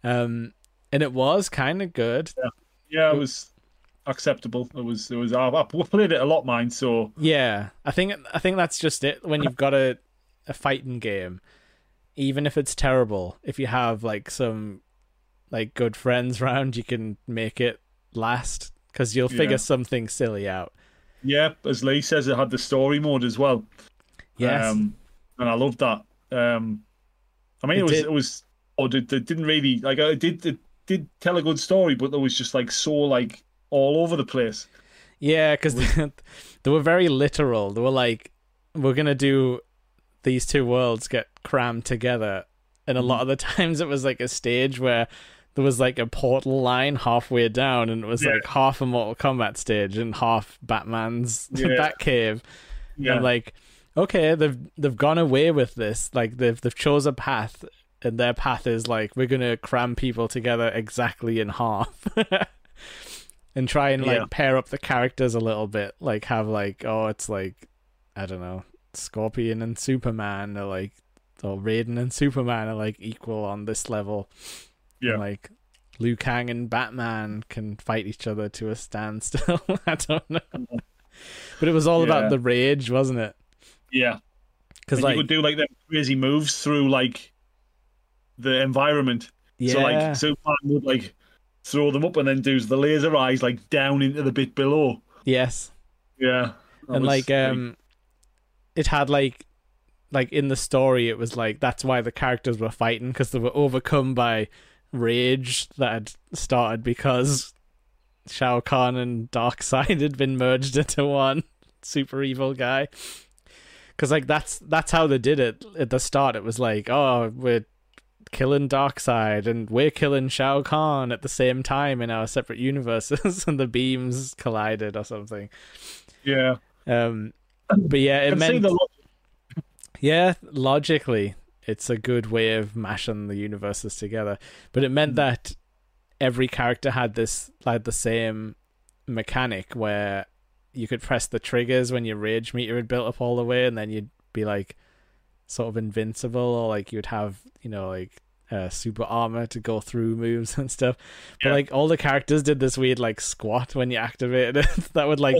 Speaker 1: Um, and it was kind of good.
Speaker 2: Yeah, it was acceptable. It was, it was. I, I played it a lot, mine. So
Speaker 1: Yeah, I think I think that's just it. When you've got a a fighting game, even if it's terrible, if you have like some like good friends round, you can make it last because you'll figure
Speaker 2: Yeah.
Speaker 1: something silly out.
Speaker 2: yeah, as Lee says, it had the story mode as well.
Speaker 1: Yes,
Speaker 2: Um, and I loved that. Um, I mean,
Speaker 1: It
Speaker 2: it, was
Speaker 1: did-
Speaker 2: it was. Oh, it, it didn't really like. It did it did tell a good story, but there was just like so like all over the place.
Speaker 1: yeah, because they were very literal. They were like, "We're gonna do these two worlds get crammed together," and a lot mm-hmm. of the times it was like a stage where there was like a portal line halfway down, and it was
Speaker 2: Yeah.
Speaker 1: like half a Mortal Kombat stage and half Batman's
Speaker 2: Yeah.
Speaker 1: Batcave.
Speaker 2: Yeah,
Speaker 1: And like, okay, they've they've gone away with this. Like they've they've chose a path, and their path is like we're gonna cram people together exactly in half, and try and like
Speaker 2: Yeah.
Speaker 1: pair up the characters a little bit. Like have like oh, it's like I don't know, Scorpion and Superman are like, or Raiden and Superman are like equal on this level.
Speaker 2: Yeah.
Speaker 1: And, like Liu Kang and Batman can fight each other to a standstill. I don't know. But it was all
Speaker 2: Yeah.
Speaker 1: about the rage, wasn't it?
Speaker 2: Yeah.
Speaker 1: Because like
Speaker 2: you would do like them crazy moves through like the environment.
Speaker 1: yeah,
Speaker 2: So like Superman would like throw them up and then do the laser eyes like down into the bit below.
Speaker 1: yes,
Speaker 2: Yeah.
Speaker 1: And
Speaker 2: was
Speaker 1: like um, it had like like in the story, it was like that's why the characters were fighting because they were overcome by rage that had started because Shao Kahn and Darkseid had been merged into one super evil guy. Because like that's that's how they did it at the start. It was like, oh, we're killing Darkseid and we're killing Shao Kahn at the same time in our separate universes, and the beams collided or something.
Speaker 2: yeah.
Speaker 1: Um, but yeah, it meant
Speaker 2: the lot.
Speaker 1: yeah, logically, it's a good way of mashing the universes together. But it meant that every character had this like the same mechanic where you could press the triggers when your rage meter had built up all the way, and then you'd be like sort of invincible, or like you'd have you know like uh, super armor to go through moves and stuff. But
Speaker 2: Yeah.
Speaker 1: like all the characters did this weird like squat when you activated it. that would like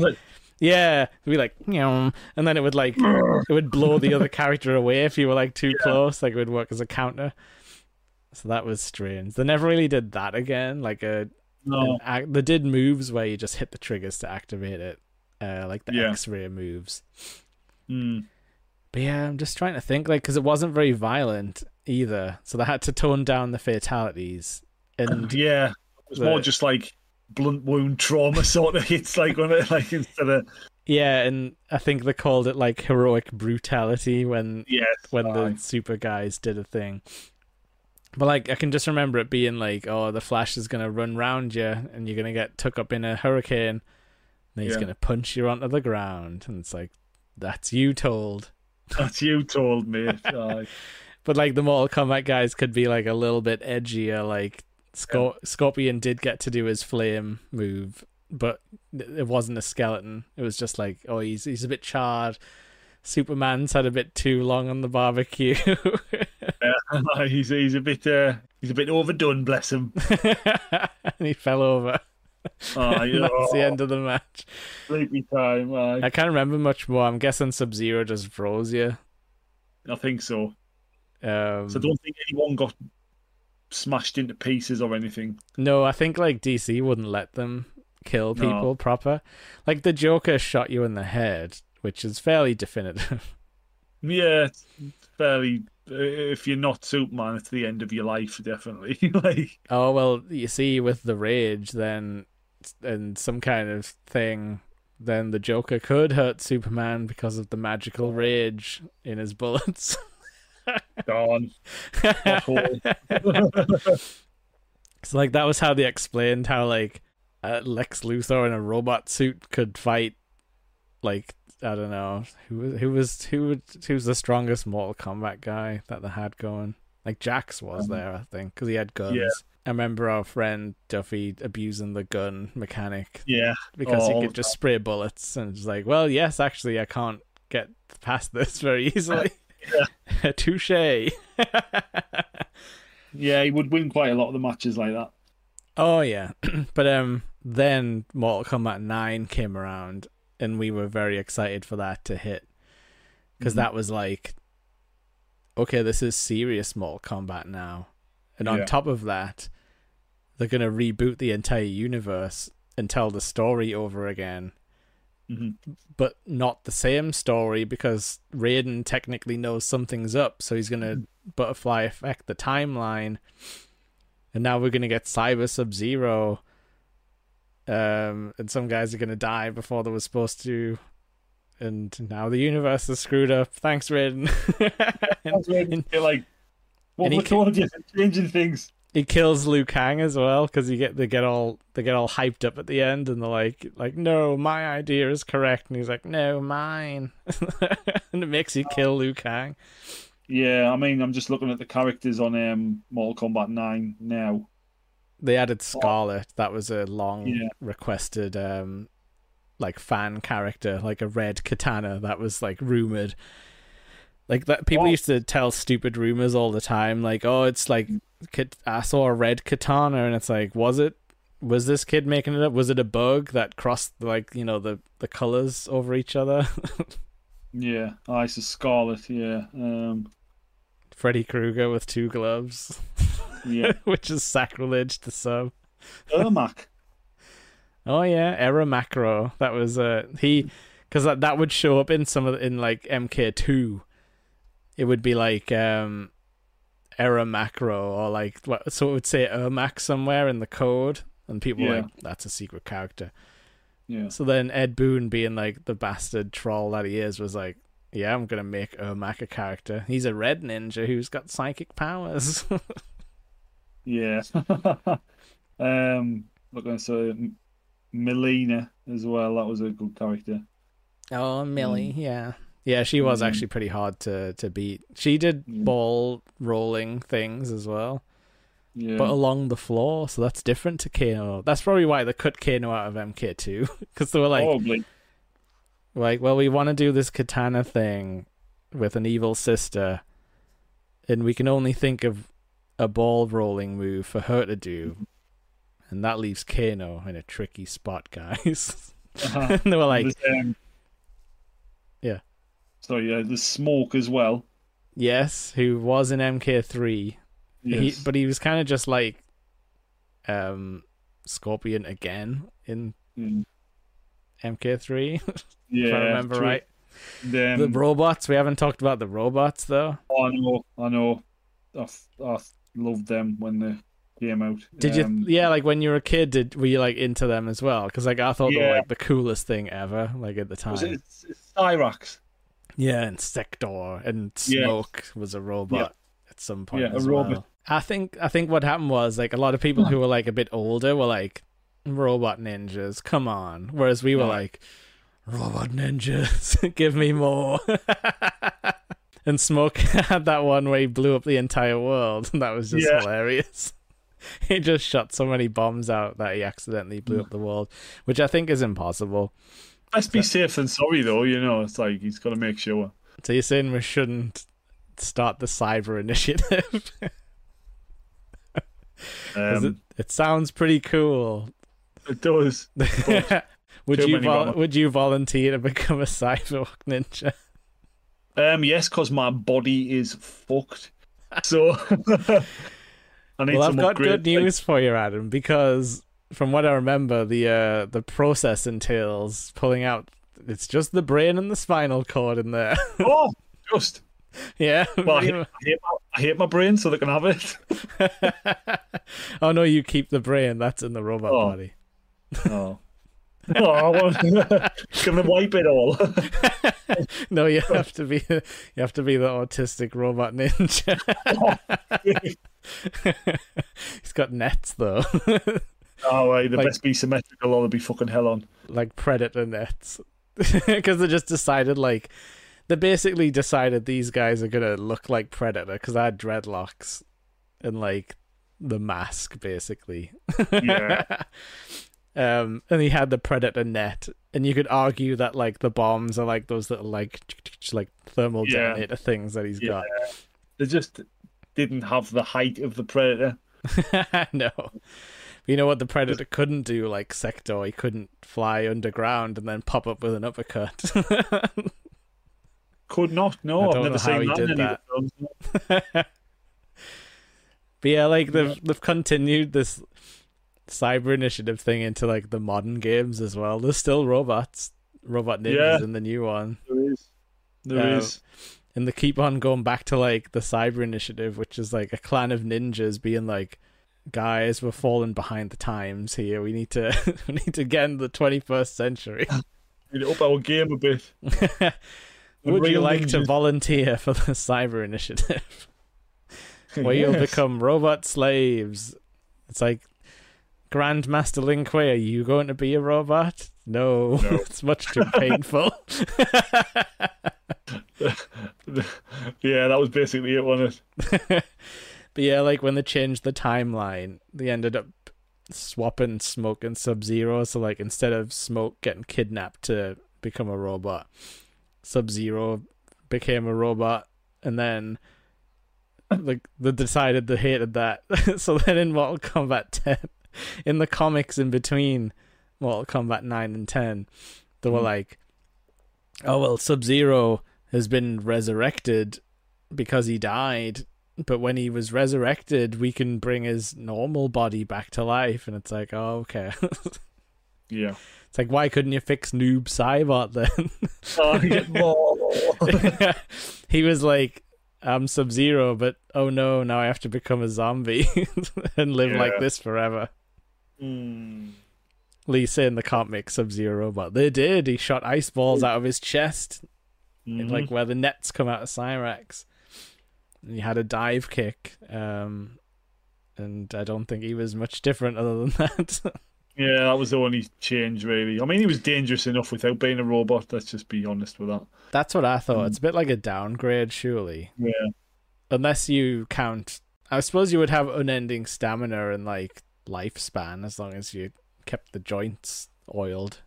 Speaker 1: yeah, it'd be like, "Meow," and then it would like it would blow the other character away if you were like too close. Like it would work as a counter. So that was strange. They never really did that again. Like a,
Speaker 2: No.
Speaker 1: an act, they did moves where you just hit the triggers to activate it, uh, like the
Speaker 2: Yeah.
Speaker 1: X-ray moves.
Speaker 2: Mm.
Speaker 1: But yeah, I'm just trying to think, like, because it wasn't very violent either, so they had to tone down the fatalities. And
Speaker 2: Yeah. It was
Speaker 1: The-
Speaker 2: more just like blunt wound trauma sort of hits like when it like instead of
Speaker 1: yeah, and I think they called it like heroic brutality when
Speaker 2: yes
Speaker 1: when
Speaker 2: aye.
Speaker 1: the super guys did a thing. But like I can just remember it being like, oh, the Flash is gonna run round you and you're gonna get took up in a hurricane. And he's
Speaker 2: Yeah.
Speaker 1: gonna punch you onto the ground, and it's like, that's you told.
Speaker 2: that's you told me.
Speaker 1: But like the Mortal Kombat guys could be like a little bit edgier. Like Scor- Scorpion did get to do his flame move, but it wasn't a skeleton. It was just like, oh, he's he's a bit charred. Superman's had a bit too long on the barbecue.
Speaker 2: He's he's a bit uh, he's a bit overdone, bless him.
Speaker 1: and he fell over.
Speaker 2: Aye,
Speaker 1: And that's the
Speaker 2: oh,
Speaker 1: end of the match.
Speaker 2: Sleepy time. Aye.
Speaker 1: I can't remember much more. I'm guessing Sub Zero just froze you.
Speaker 2: I think so.
Speaker 1: Um,
Speaker 2: So I don't think anyone got smashed into pieces or anything.
Speaker 1: no, I think like DC wouldn't let them kill
Speaker 2: No.
Speaker 1: people proper. Like the Joker shot you in the head, which is fairly definitive.
Speaker 2: Yeah, fairly. uh, If you're not Superman, it's the end of your life, definitely. like,
Speaker 1: oh well, you see, with the rage, then and some kind of thing, then the Joker could hurt Superman because of the magical rage in his bullets.
Speaker 2: gone.
Speaker 1: So like that was how they explained how like uh, Lex Luthor in a robot suit could fight like I don't know who was who was who would who's the strongest Mortal Kombat guy that they had going. Like Jax was there, I think, because he had guns.
Speaker 2: Yeah.
Speaker 1: I remember our friend Duffy abusing the gun mechanic
Speaker 2: yeah.
Speaker 1: because
Speaker 2: Oh,
Speaker 1: he could just spray bullets and it's like, well, yes, actually, I can't get past this very easily. Touche.
Speaker 2: Yeah, he would win quite a lot of the matches like that.
Speaker 1: Oh yeah, but um, then Mortal Kombat Nine came around, and we were very excited for that to hit, because
Speaker 2: Mhm.
Speaker 1: that was like, okay, this is serious Mortal Kombat now, and on
Speaker 2: Yeah.
Speaker 1: top of that, they're gonna reboot the entire universe and tell the story over again,
Speaker 2: hmm
Speaker 1: but not the same story because Raiden technically knows something's up, so he's gonna butterfly effect the timeline, and now we're gonna get Cyber Sub Zero. Um, and some guys are gonna die before they were supposed to, and now the universe is screwed up. Thanks, Raiden. And-
Speaker 2: when
Speaker 1: and-
Speaker 2: you're like, what
Speaker 1: he
Speaker 2: we changing things.
Speaker 1: He kills Liu Kang as well because you get they get all they get all hyped up at the end and they're like like no my idea is correct and he's like no mine and it makes you kill Liu Kang.
Speaker 2: Yeah, I mean, I'm just looking at the characters on um, Mortal Kombat 9 now.
Speaker 1: They added Skarlet. That was a long
Speaker 2: Yeah.
Speaker 1: requested um like fan character, like a red katana that was like rumored. Like that people
Speaker 2: Oh.
Speaker 1: used to tell stupid rumors all the time like oh it's like I saw a red katana and it's like was it was this kid making it up? Was it a bug that crossed like, you know, the the colors over each other?
Speaker 2: Yeah, oh, it's a Skarlet, yeah. Um,
Speaker 1: Freddy Krueger with two gloves,
Speaker 2: yeah.
Speaker 1: which is sacrilege to some.
Speaker 2: Ermac.
Speaker 1: Oh yeah, error macro. That was uh he because that that would show up in some of the, in like MK2. It would be like um error macro or like what so it would say Ermac somewhere in the code and people were like that's a secret character.
Speaker 2: Yeah.
Speaker 1: So then Ed Boon being like the bastard troll that he is was like yeah, I'm gonna make Ermac a character. He's a red ninja who's got psychic powers.
Speaker 2: Yeah. um, looking so M- Mileena as well. That was a good character.
Speaker 1: Oh, Millie,
Speaker 2: Mm.
Speaker 1: yeah. Yeah, she was
Speaker 2: Mm.
Speaker 1: actually pretty hard to, to beat. She did
Speaker 2: Mm.
Speaker 1: ball rolling things as well,
Speaker 2: Yeah.
Speaker 1: but along the floor, so that's different to Kano. That's probably why they cut Kano out of MK2 because they were like,
Speaker 2: Probably.
Speaker 1: like, well, we want to do this katana thing with an evil sister, and we can only think of a ball rolling move for her to do, and that leaves Kano in a tricky spot, guys.
Speaker 2: Uh-huh.
Speaker 1: and they were like, Yeah.
Speaker 2: So yeah, the smoke as well.
Speaker 1: yes, who was in MK3.
Speaker 2: Yes.
Speaker 1: He, but he was kind of just like um Scorpion again in
Speaker 2: Mm.
Speaker 1: MK3,
Speaker 2: yeah.
Speaker 1: if I remember right. The robots, we haven't talked about the robots though.
Speaker 2: I know, I know. I, I loved them when they came out.
Speaker 1: Did
Speaker 2: Um,
Speaker 1: you? Yeah, like when you were a kid, did were you like into them as well? Because like I thought they were like the coolest thing ever, like at the time.
Speaker 2: Was it it's, it's Cyrax?
Speaker 1: Yeah, and Sector and
Speaker 2: Yeah.
Speaker 1: Smoke was a robot at some point.
Speaker 2: Yeah, a robot.
Speaker 1: well. I think I think what happened was like a lot of people who were like a bit older were like robot ninjas, come on. Whereas we were
Speaker 2: Yeah.
Speaker 1: like robot ninjas, give me more. and Smoke had that one where he blew up the entire world, and that was just
Speaker 2: Yeah.
Speaker 1: hilarious. he just shot so many bombs out that he accidentally blew mm. up the world, which I think is impossible.
Speaker 2: Let's be safe than sorry, though. You know, it's like he's got to make sure.
Speaker 1: So you're saying we shouldn't start the cyber initiative?
Speaker 2: Um,
Speaker 1: it, it sounds pretty cool.
Speaker 2: it does.
Speaker 1: would
Speaker 2: too
Speaker 1: you vol- would you volunteer to become a cyborg ninja?
Speaker 2: Um, yes, because my body is fucked. So I need
Speaker 1: Well, I've got good news for you, Adam, because from what I remember, the uh, the process entails pulling out. It's just the brain and the spinal cord in there.
Speaker 2: oh, just.
Speaker 1: yeah.
Speaker 2: Well, I hate, I, hate my, I hate my brain, so they can have it.
Speaker 1: oh no, you keep the brain. That's in the robot
Speaker 2: Oh.
Speaker 1: body.
Speaker 2: Oh. oh, I want they wipe it all?
Speaker 1: No, you have to be you have to be the autistic robot ninja. He's got nets though,
Speaker 2: oh, right, the
Speaker 1: Like-
Speaker 2: best be symmetrical or they'll be fucking hell on.
Speaker 1: like predator nets, because they just decided like they basically decided these guys are gonna look like predator because I had dreadlocks and like the mask basically.
Speaker 2: Yeah.
Speaker 1: Um, and he had the predator net, and you could argue that like the bombs are like those little like like thermal
Speaker 2: Yeah.
Speaker 1: detonator things that he's
Speaker 2: Yeah. Got. They just didn't have the height of the predator.
Speaker 1: no, you know what the predator couldn't do? Like Sector, he couldn't fly underground and then pop up with an uppercut.
Speaker 2: Could not. No, I've never seen that in any of the films.
Speaker 1: But yeah, like they've they've continued this cyber initiative thing into like the modern games as well. There's still robots, robot ninjas
Speaker 2: Yeah.
Speaker 1: in the new one.
Speaker 2: There is. There
Speaker 1: Uh,
Speaker 2: is.
Speaker 1: and they keep on going back to like the cyber initiative which is like a clan of ninjas being like guys we're falling behind the times here we need to we need to get in the 21st century
Speaker 2: We'd up our game a bit.
Speaker 1: would you like to volunteer for the cyber initiative where you'll become robot slaves. It's like Grandmaster Lin Kuei, are you going to be a robot? No,
Speaker 2: No.
Speaker 1: it's much too painful.
Speaker 2: yeah, that was basically it, wasn't it?
Speaker 1: But yeah, like when they changed the timeline, they ended up swapping Smoke and Sub Zero. So like instead of Smoke getting kidnapped to become a robot, Sub Zero became a robot, and then like they decided they hated that. so then in Mortal Kombat 10, in the comics in between Mortal Kombat 9 and 10, they were
Speaker 2: Mhm.
Speaker 1: like, "Oh well, Sub Zero has been resurrected because he died." But when he was resurrected, we can bring his normal body back to life. And it's like, oh, okay.
Speaker 2: Yeah.
Speaker 1: it's like, why couldn't you fix Noob Saibot then?
Speaker 2: Oh, get
Speaker 1: he was like, I'm Sub Zero, but oh no, now I have to become a zombie and live like this forever.
Speaker 2: Mm.
Speaker 1: Lee saying they can't make Sub Zero, but they did. He shot ice balls out of his chest, in
Speaker 2: Mhm.
Speaker 1: like where the nets come out of Cyrax. And he had a dive kick. Um, and I don't think he was much different other than that.
Speaker 2: Yeah, that was the only change, really. I mean, he was dangerous enough without being a robot. Let's just be honest with that.
Speaker 1: That's what I thought.
Speaker 2: Mm.
Speaker 1: It's a bit like a downgrade, surely.
Speaker 2: Yeah.
Speaker 1: Unless you count. I suppose you would have unending stamina and like lifespan as long as you kept the joints oiled.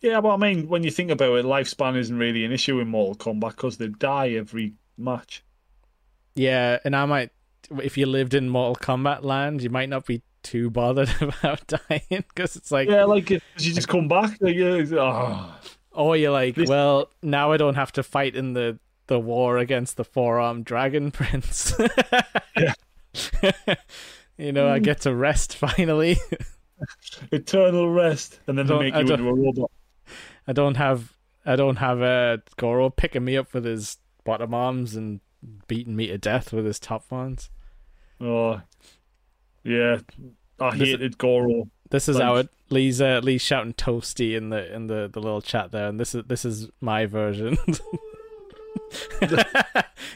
Speaker 2: Yeah, but I mean, when you think about it, lifespan isn't really an issue in Mortal Kombat because they die every match.
Speaker 1: Yeah, and I might. If you lived in Mortal Kombat land, you might not be too bothered about dying because it's like,
Speaker 2: Yeah, like you just come back. Like, yeah, oh.
Speaker 1: or you're like,
Speaker 2: This-
Speaker 1: well, now I don't have to fight in the the war against the four armed dragon prince. You know, I
Speaker 2: Mm.
Speaker 1: get to rest finally.
Speaker 2: eternal rest, and then they make
Speaker 1: I
Speaker 2: you
Speaker 1: don't-
Speaker 2: into a robot.
Speaker 1: I don't have I don't have uh, Goro picking me up with his bottom arms and beating me to death with his top ones.
Speaker 2: Oh, yeah. I
Speaker 1: This-
Speaker 2: hated Goro.
Speaker 1: This is
Speaker 2: Like-
Speaker 1: it Lee's uh, Lee's shouting toasty in the in the, the little chat there, and this is this is my version.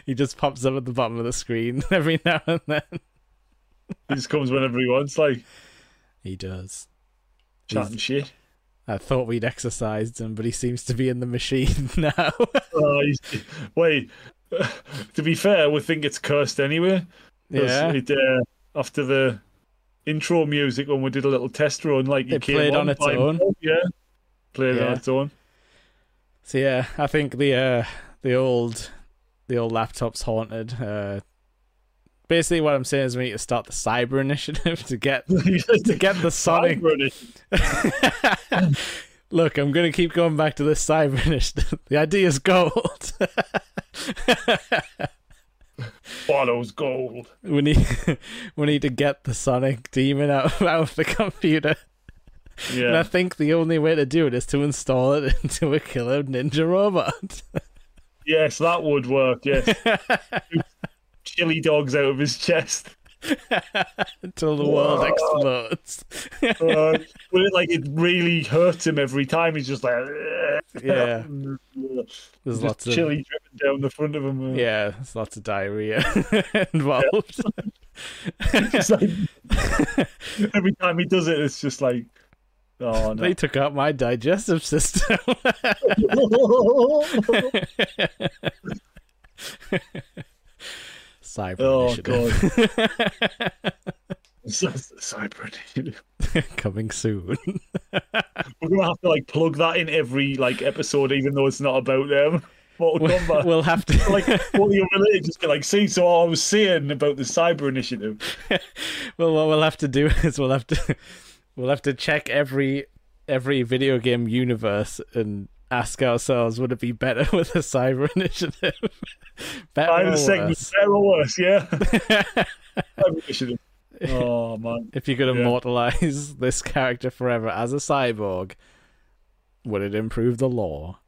Speaker 1: he just pops up at the bottom of the screen every now and then.
Speaker 2: He just comes whenever he wants, like
Speaker 1: He does.
Speaker 2: chatting shit.
Speaker 1: I thought we'd exercised him, but he seems to be in the machine now.
Speaker 2: Oh, wait. to be fair, we think it's cursed anyway.
Speaker 1: yeah,
Speaker 2: It, uh, after the intro music, when we did a little test run, like
Speaker 1: It played on its
Speaker 2: by
Speaker 1: own.
Speaker 2: Yeah, played
Speaker 1: Yeah.
Speaker 2: on its own.
Speaker 1: So yeah, I think the uh, the old the old laptop's haunted. Uh, basically, what I'm saying is we need to start the cyber initiative to get to get the Sonic. Look, I'm gonna keep going back to this cyber initiative. The idea is gold.
Speaker 2: follows gold.
Speaker 1: we need we need to get the Sonic demon out, out of the computer. Yeah. And I think the only way to do it is to install it into a killer ninja robot.
Speaker 2: yes, that would work. Yes, chili dogs out of his chest.
Speaker 1: Until the world
Speaker 2: Whoa.
Speaker 1: explodes.
Speaker 2: Uh, but it, like it really hurts him every time. He's just like,
Speaker 1: Yeah. There's
Speaker 2: just
Speaker 1: lots of
Speaker 2: chili dripping down the front of him.
Speaker 1: Yeah, there's lots of diarrhea involved.
Speaker 2: Like, every time he does it, it's just like, oh no.
Speaker 1: They took out my digestive system. Cyber
Speaker 2: Oh,
Speaker 1: initiative
Speaker 2: the cyber initiative.
Speaker 1: coming soon.
Speaker 2: We're gonna have to like plug that in every like episode, even though it's not about them. Mortal Kombat.
Speaker 1: we'll have to
Speaker 2: like what you related, just be like, see, so I was saying about the cyber initiative.
Speaker 1: well what we'll have to do is we'll have to we'll have to check every every video game universe and ask ourselves would it be better with a cyber initiative? better or worse?
Speaker 2: better or worse, yeah. initiative. Oh man.
Speaker 1: if you could
Speaker 2: Yeah.
Speaker 1: immortalize this character forever as a cyborg, would it improve the lore?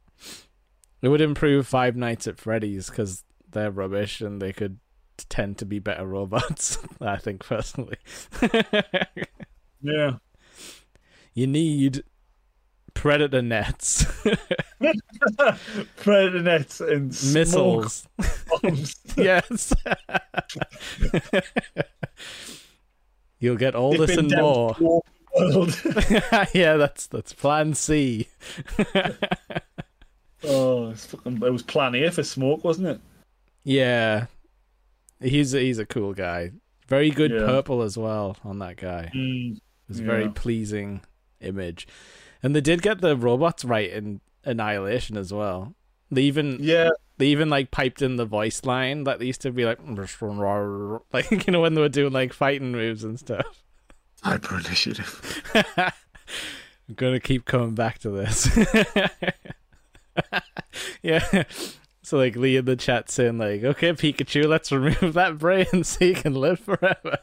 Speaker 1: It would improve Five Nights at Freddy's because they're rubbish and they could tend to be better robots. I think personally,
Speaker 2: Yeah.
Speaker 1: you need predator nets,
Speaker 2: predator nets, and
Speaker 1: missiles. yes. You'll get all
Speaker 2: They've
Speaker 1: this and more. Yeah, that's that's Plan C.
Speaker 2: oh, fucking, it was Plan A for smoke, wasn't it?
Speaker 1: Yeah, he's a, he's a cool guy. Very good
Speaker 2: Yeah.
Speaker 1: purple as well on that guy.
Speaker 2: Mm.
Speaker 1: It's a very pleasing image, and they did get the robots right in Annihilation as well. They even
Speaker 2: Yeah,
Speaker 1: they even like piped in the voice line that they used to be like like you know when they were doing like fighting moves and stuff.
Speaker 3: Hyper initiative.
Speaker 1: I'm gonna keep coming back to this. yeah. So like Lee in the chat saying like, okay, Pikachu, let's remove that brain so you can live forever.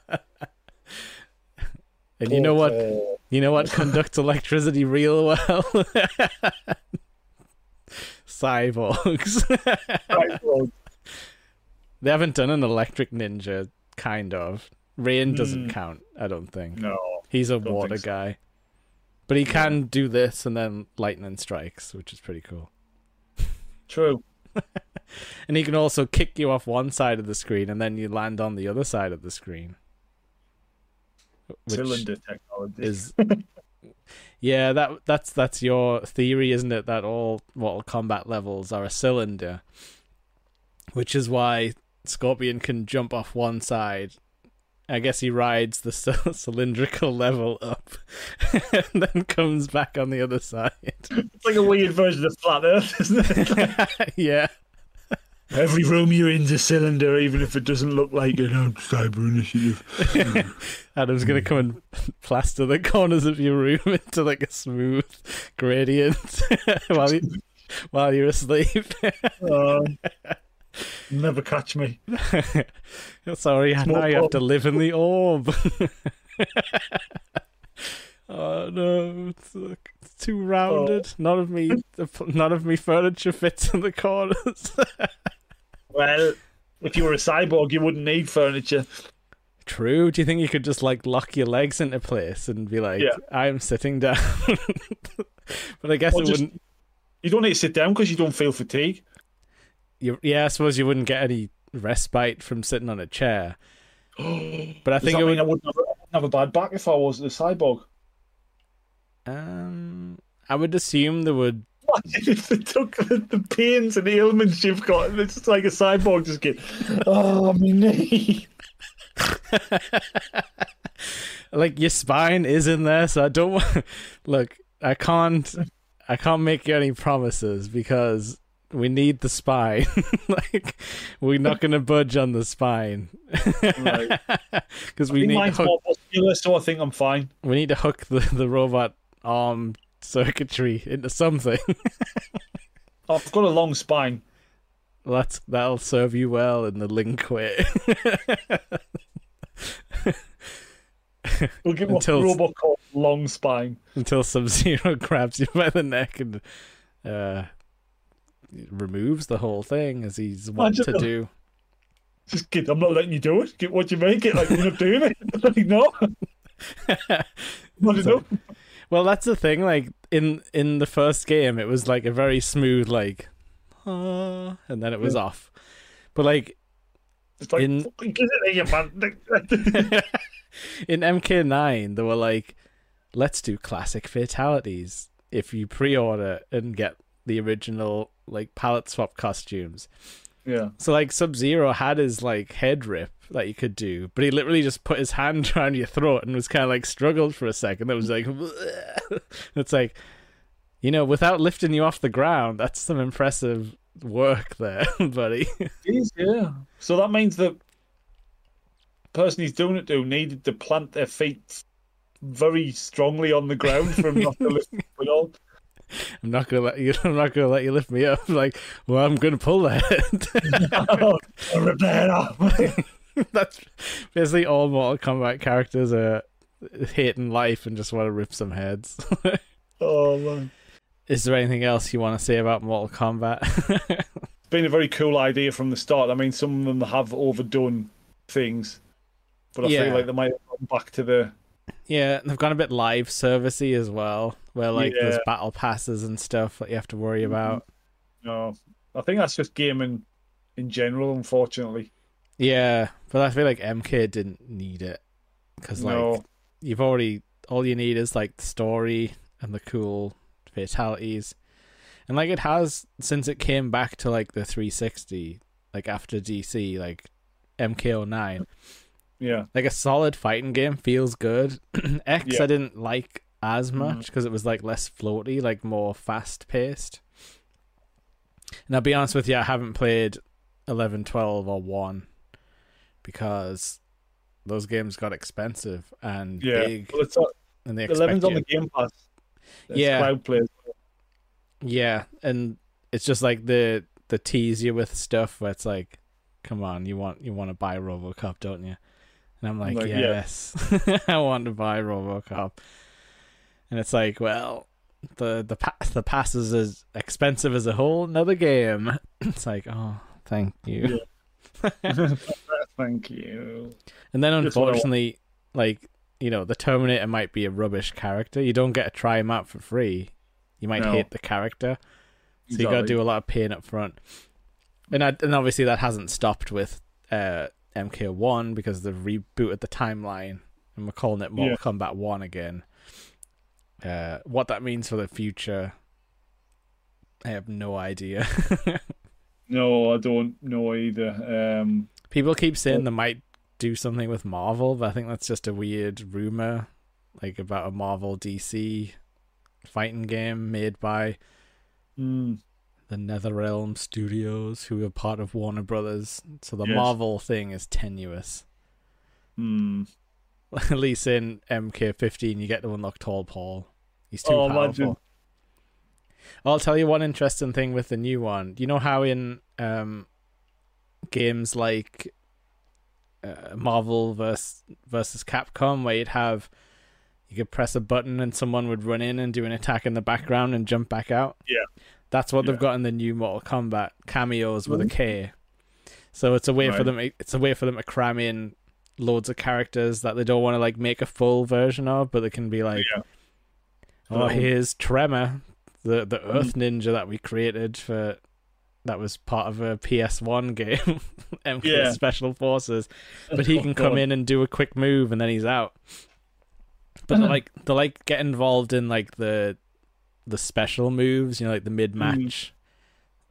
Speaker 1: And you know what?
Speaker 2: Oh,
Speaker 1: You know what conducts electricity real well? Cyborgs. they haven't done an electric ninja, kind of. Rain doesn't
Speaker 2: Hmm.
Speaker 1: count, I don't think.
Speaker 2: no.
Speaker 1: He's a water
Speaker 2: so.
Speaker 1: guy. But he can do this and then lightning strikes, which is pretty cool.
Speaker 2: True.
Speaker 1: And he can also kick you off one side of the screen and then you land on the other side of the screen.
Speaker 2: Cylinder technology.
Speaker 1: is Yeah, that that's that's your theory, isn't it? That all Mortal Kombat levels are a cylinder. Which is why Scorpion can jump off one side. I guess he rides the c- cylindrical level up and then comes back on the other side.
Speaker 2: It's like a weird version of flat Earth, isn't it?
Speaker 1: yeah.
Speaker 2: Every room you're in's a cylinder, even if it doesn't look like.
Speaker 3: You know, cyber initiative.
Speaker 1: Adam's gonna come and plaster the corners of your room into like a smooth gradient while you while you're asleep.
Speaker 2: Uh, never catch me.
Speaker 1: Sorry,
Speaker 2: Small
Speaker 1: now you have to live in the orb. oh no, it's, it's too rounded. None of me, none of me furniture fits in the corners.
Speaker 2: Well, if you were a cyborg, you wouldn't need furniture.
Speaker 1: True. Do you think you could just like lock your legs into place and be like,
Speaker 2: Yeah.
Speaker 1: "I'm sitting down"? but I guess
Speaker 2: Or
Speaker 1: it
Speaker 2: just-
Speaker 1: wouldn't.
Speaker 2: You don't need to sit down because you don't feel fatigue.
Speaker 1: You, yeah, I suppose you wouldn't get any respite from sitting on a chair. But I
Speaker 2: Does
Speaker 1: think it
Speaker 2: mean
Speaker 1: would.
Speaker 2: I wouldn't have, I wouldn't have a bad back if I was a cyborg?
Speaker 1: Um, I would assume there would.
Speaker 2: Took the, the pains and ailments you've got, it's just like a cyborg just get, oh, my knee.
Speaker 1: like your spine is in there, so I don't want. Look, I can't. I can't make you any promises because we need the spine. like we're not going to budge on the spine
Speaker 2: Right.
Speaker 1: because
Speaker 2: I
Speaker 1: we need
Speaker 2: mine's
Speaker 1: hook,
Speaker 2: more muscular, so I think I'm fine.
Speaker 1: we need to hook the the robot arm circuitry into something.
Speaker 2: I've got a long spine.
Speaker 1: That's that'll serve you well in the Lin Kuei.
Speaker 2: We'll give
Speaker 1: Until-
Speaker 2: a robot called long spine.
Speaker 1: until Sub Zero grabs you by the neck and uh, removes the whole thing as he's wont to do.
Speaker 2: Just kid, I'm not letting you do it. Get what you make it. Like you're not doing it. like no, not enough.
Speaker 1: Well, that's the thing. Like in in the first game, it was like a very smooth like, ah, and then it was off. But like
Speaker 2: It's like
Speaker 1: In-
Speaker 2: fucking get it man.
Speaker 1: in MK9, they were like, let's do classic fatalities if you pre-order and get the original like palette swap costumes.
Speaker 2: Yeah.
Speaker 1: So like Sub Zero had his like head rip that you could do, but he literally just put his hand around your throat and was kind of like struggled for a second. That was like, it's like, you know, without lifting you off the ground, that's some impressive work there, buddy.
Speaker 2: Jeez, yeah. So that means the person he's doing it to needed to plant their feet very strongly on the ground for him not to lift up at all.
Speaker 1: I'm not gonna let you. I'm not gonna let you lift me up. Like, well, I'm gonna pull that.
Speaker 2: oh, rip that off.
Speaker 1: that's basically all Mortal Kombat characters are hating life and just want to rip some heads.
Speaker 2: oh man.
Speaker 1: Is there anything else you want to say about Mortal Kombat?
Speaker 2: It's been a very cool idea from the start. I mean, some of them have overdone things, but I
Speaker 1: Yeah.
Speaker 2: feel like they might have gone back to the
Speaker 1: Yeah, they've gone a bit live servicey as well, where like
Speaker 2: Yeah.
Speaker 1: there's battle passes and stuff that you have to worry
Speaker 2: Mhm.
Speaker 1: about.
Speaker 2: No, I think that's just gaming in general. Unfortunately,
Speaker 1: Yeah, but I feel like MK didn't need it because like
Speaker 2: no.
Speaker 1: you've already all you need is like the story and the cool fatalities, and like it has since it came back to like the 360, like after DC, like MK09,
Speaker 2: Yeah,
Speaker 1: like a solid fighting game feels good. X
Speaker 2: Yeah.
Speaker 1: I didn't like as
Speaker 2: Mhm.
Speaker 1: much because it was like less floaty, like more fast paced. And I'll be honest with you, I haven't played 11, 12, or 1 because those games got expensive and
Speaker 2: yeah.
Speaker 1: big,
Speaker 2: Well, it's uh,
Speaker 1: and they expect
Speaker 2: eleven's on the Game Pass.
Speaker 1: Yeah.
Speaker 2: cloud play.
Speaker 1: Yeah, and it's just like the the tease you with stuff where it's like, come on, you want you want to buy RoboCop, don't you? And I'm like,
Speaker 2: Like, yeah.
Speaker 1: yes, I want to buy RoboCop. And it's like, well, the the pa- the pass is as expensive as a whole another game. It's like, oh, thank you.
Speaker 2: Thank you.
Speaker 1: And then
Speaker 2: Just what I want.
Speaker 1: unfortunately, like you know, the Terminator might be a rubbish character. You don't get to try him out for free. You might
Speaker 2: No.
Speaker 1: hate the character. So you got to do a lot of paying up front, and I, and obviously that hasn't stopped with uh, MK1 because they've rebooted the timeline and we're calling it Mortal Kombat One again. Uh, what that means for the future, I have no idea.
Speaker 2: No, I don't know either. Um,
Speaker 1: People keep saying they might do something with Marvel, but I think that's just a weird rumor, like about a Marvel DC fighting game made by
Speaker 2: mm,
Speaker 1: the NetherRealm Studios, who are part of Warner Brothers. So the
Speaker 2: Yes.
Speaker 1: Marvel thing is tenuous.
Speaker 2: mm.
Speaker 1: At least in MK15, you get to unlock Tall Paul. He's too
Speaker 2: Oh,
Speaker 1: powerful.
Speaker 2: imagine.
Speaker 1: I'll tell you one interesting thing with the new one. You know how in um, games like uh, Marvel versus versus Capcom, where you'd have you could press a button and someone would run in and do an attack in the background and jump back out.
Speaker 2: Yeah.
Speaker 1: That's what
Speaker 2: Yeah.
Speaker 1: they've got in the new Mortal Kombat cameos with a
Speaker 2: Mhm.
Speaker 1: So it's a way for them. It's a way for them to cram in loads of characters that they don't want to like make a full version of, but they can be like,
Speaker 2: yeah.
Speaker 1: Oh,
Speaker 2: Oh.
Speaker 1: here's Tremor, the the
Speaker 2: Mm.
Speaker 1: Earth Ninja that we created for that was part of a PS1 game, MK
Speaker 2: Yeah.
Speaker 1: Special Forces. But he can come in and do a quick move and then he's out. But like they like get involved in like the the special moves, you know, like the mid match,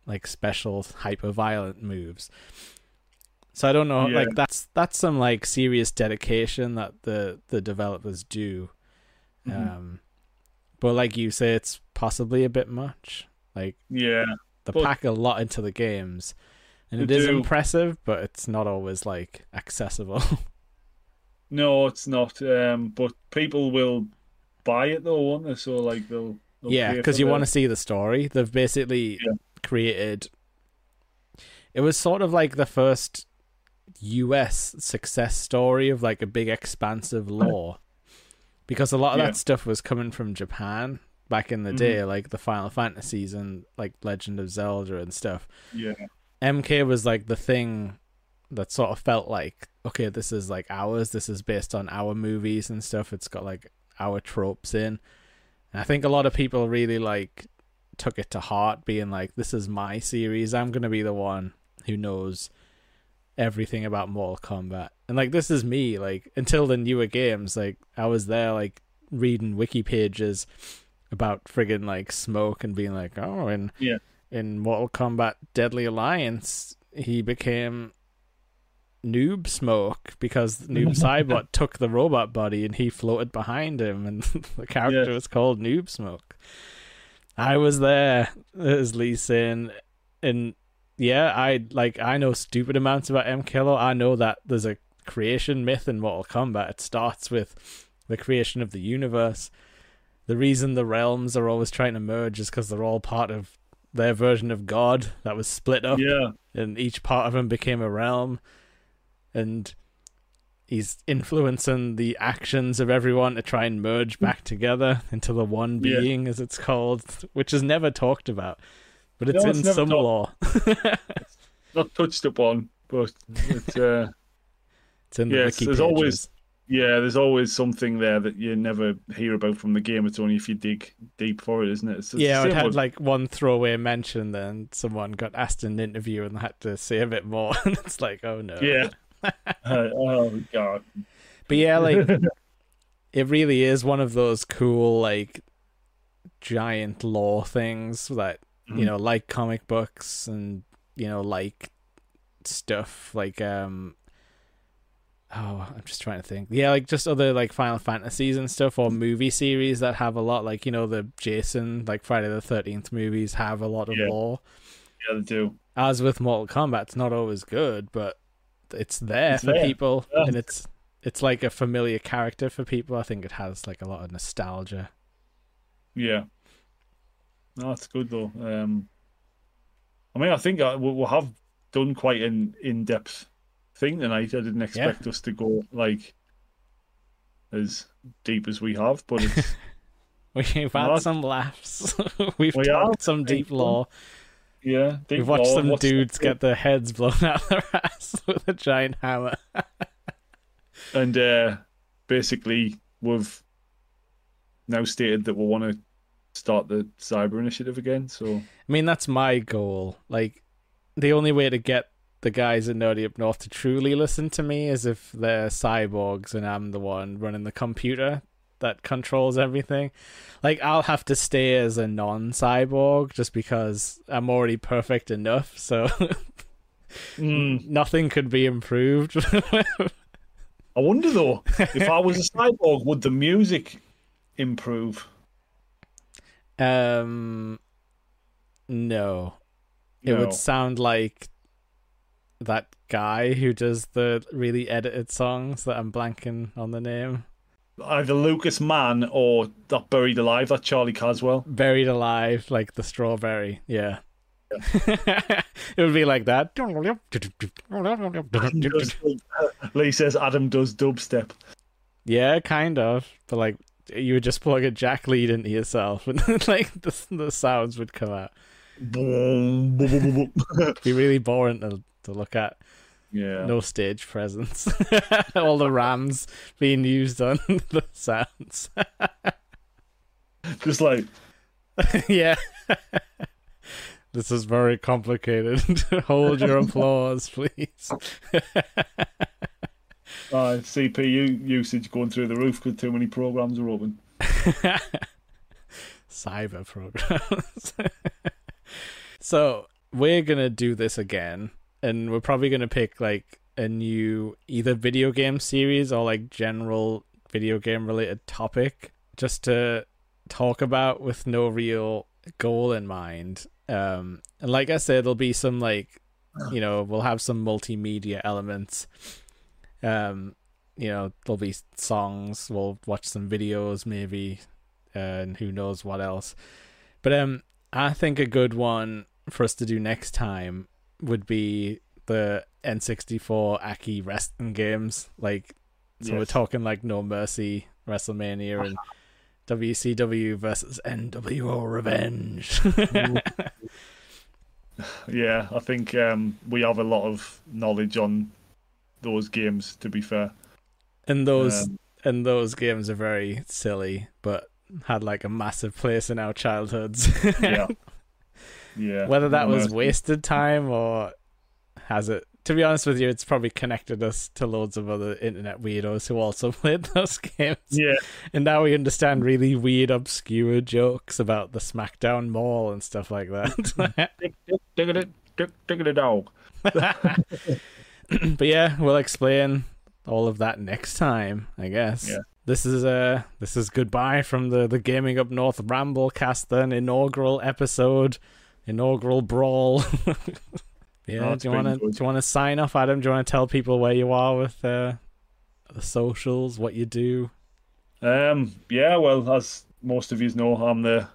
Speaker 1: like special hyper violent moves. So I don't know,
Speaker 2: Yeah.
Speaker 1: like that's that's some like serious dedication that the the developers do.
Speaker 2: Mhm.
Speaker 1: Um, but like you say, it's possibly a bit much. Like
Speaker 2: Yeah,
Speaker 1: they
Speaker 2: But-
Speaker 1: pack a lot into the games, and it is
Speaker 2: do.
Speaker 1: impressive, but it's not always like accessible.
Speaker 2: no, it's not. Um, but people will buy it though, won't they? So like they'll
Speaker 1: yeah, because you want to see the story. They've basically
Speaker 2: Yeah.
Speaker 1: created. It was sort of like the first U.S. success story of like a big expansive lore, because a lot of
Speaker 2: Yeah.
Speaker 1: that stuff was coming from Japan back in the
Speaker 2: Mhm.
Speaker 1: day, like the Final Fantasies and like Legend of Zelda and stuff.
Speaker 2: Yeah,
Speaker 1: MK was like the thing that sort of felt like okay, this is like ours. This is based on our movies and stuff. It's got like our tropes in. And I think a lot of people really like took it to heart, being like, "This is my series. I'm gonna be the one who knows everything about Mortal Kombat." And like, this is me. Like until the newer games, like I was there, like reading wiki pages about friggin' like smoke and being like, "Oh, and
Speaker 2: Yeah.
Speaker 1: in Mortal Kombat Deadly Alliance, he became Noob Smoke because Noob Saibot took the robot body and he floated behind him, and the character
Speaker 2: Yeah.
Speaker 1: was called Noob Smoke. I was there, as Lee saying, and yeah, I like I know stupid amounts about M Killer. I know that there's a creation myth in Mortal Kombat. It starts with the creation of the universe. The reason the realms are always trying to merge is because they're all part of their version of God that was split up
Speaker 2: yeah,
Speaker 1: and each part of him became a realm and he's influencing the actions of everyone to try and merge back together into the one
Speaker 2: Yeah.
Speaker 1: being as it's called which is never talked about but it's
Speaker 2: No,
Speaker 1: in
Speaker 2: it's
Speaker 1: some law
Speaker 2: not touched upon, but it's uh,
Speaker 1: it's in the
Speaker 2: Yes,
Speaker 1: wiki
Speaker 2: there's
Speaker 1: pages.
Speaker 2: always- Yeah, there's always something there that you never hear about from the game. It's only if you dig deep for it, isn't it? It's, it's
Speaker 1: yeah, it had
Speaker 2: with-
Speaker 1: like one throwaway mention, then someone got asked in an interview and had to say a bit more, and it's like, oh no.
Speaker 2: yeah. Uh, oh god.
Speaker 1: But yeah, like it really is one of those cool like giant lore things that you
Speaker 2: Mhm.
Speaker 1: know, like comic books and you know, like stuff like um oh, I'm just trying to think. Yeah, like just other like Final Fantasies and stuff or movie series that have a lot like, you know, the Jason, like Friday the thirteenth movies have a lot of
Speaker 2: Yeah.
Speaker 1: lore.
Speaker 2: Yeah, they do.
Speaker 1: As with Mortal Kombat, it's not always good, but it's there
Speaker 2: It's
Speaker 1: for
Speaker 2: there.
Speaker 1: people
Speaker 2: Yeah.
Speaker 1: and it's it's like a familiar character for people. I think it has like a lot of nostalgia.
Speaker 2: Yeah. No, that's good though. Um, I mean, I think I, we we have done quite an in-depth thing tonight. I didn't expect us to go like as deep as we have, but it's
Speaker 1: We've had some laughs. We've
Speaker 2: We
Speaker 1: talked some deep
Speaker 2: It's
Speaker 1: lore.
Speaker 2: Yeah.
Speaker 1: We've watched some
Speaker 2: What's
Speaker 1: dudes get their heads blown out of their ass with a giant hammer.
Speaker 2: and uh, basically we've now stated that we want to start the cyber initiative again. So
Speaker 1: I mean, that's my goal. Like, the only way to get the guys at Nerdy Up North to truly listen to me is if they're cyborgs and I'm the one running the computer that controls everything. Like, I'll have to stay as a non cyborg just because I'm already perfect enough. So
Speaker 2: Mm,
Speaker 1: nothing could be improved.
Speaker 2: I wonder though, if I was a cyborg, would the music improve?
Speaker 1: um, no. It
Speaker 2: No.
Speaker 1: would sound like that guy who does the really edited songs that I'm blanking on the name.
Speaker 2: Either Lucas Mann or that Berried Alive, that Charlie Caswell.
Speaker 1: Berried alive, like the strawberry. Yeah. it would be like that.
Speaker 2: Lee says Adam does dubstep.
Speaker 1: yeah, kind of. But like, you would just plug a jack lead into yourself, and like the the sounds would come out.
Speaker 2: Boom, boom, boom, boom, boom.
Speaker 1: It'd be really boring to to look at.
Speaker 2: Yeah.
Speaker 1: No stage presence. All the rams being used on the sounds.
Speaker 2: Just like,
Speaker 1: yeah. This is very complicated. Hold your applause, please.
Speaker 2: uh, CPU usage going through the roof because too many programs are open.
Speaker 1: Cyber programs. so we're gonna do this again, and we're probably gonna pick like a new either video game series or like general video game related topic just to talk about with no real goal in mind. Um, and like I said, there'll be some like, you know, we'll have some multimedia elements. Um, you know, there'll be songs. We'll watch some videos, maybe, uh, and who knows what else. But um, I think a good one for us to do next time would be the N64 Aki wrestling games. Like, so we're talking like No Mercy, WrestleMania, and WCW versus NWO Revenge.
Speaker 2: Yeah, I think um, we have a lot of knowledge on those games. To be fair,
Speaker 1: and those
Speaker 2: Um,
Speaker 1: and those games are very silly, but had like a massive place in our childhoods.
Speaker 2: yeah, yeah.
Speaker 1: Whether that was
Speaker 2: Mercy.
Speaker 1: wasted time or has it? To be honest with you, it's probably connected us to loads of other internet weirdos who also played those games.
Speaker 2: Yeah,
Speaker 1: And now we understand really weird, obscure jokes about the SmackDown Mall and stuff like that.
Speaker 2: Dick, dick, diggity, dick, diggity dog.
Speaker 1: but yeah, we'll explain all of that next time, I guess.
Speaker 2: Yeah.
Speaker 1: This is uh this is goodbye from the the Gaming Up North Ramblecast then inaugural episode, inaugural brawl. yeah,
Speaker 2: Oh,
Speaker 1: do you want to do you want to sign off, Adam? Do you want to tell people where you are with uh, the socials, what you do?
Speaker 2: Um, yeah, well, as most of you know, I'm the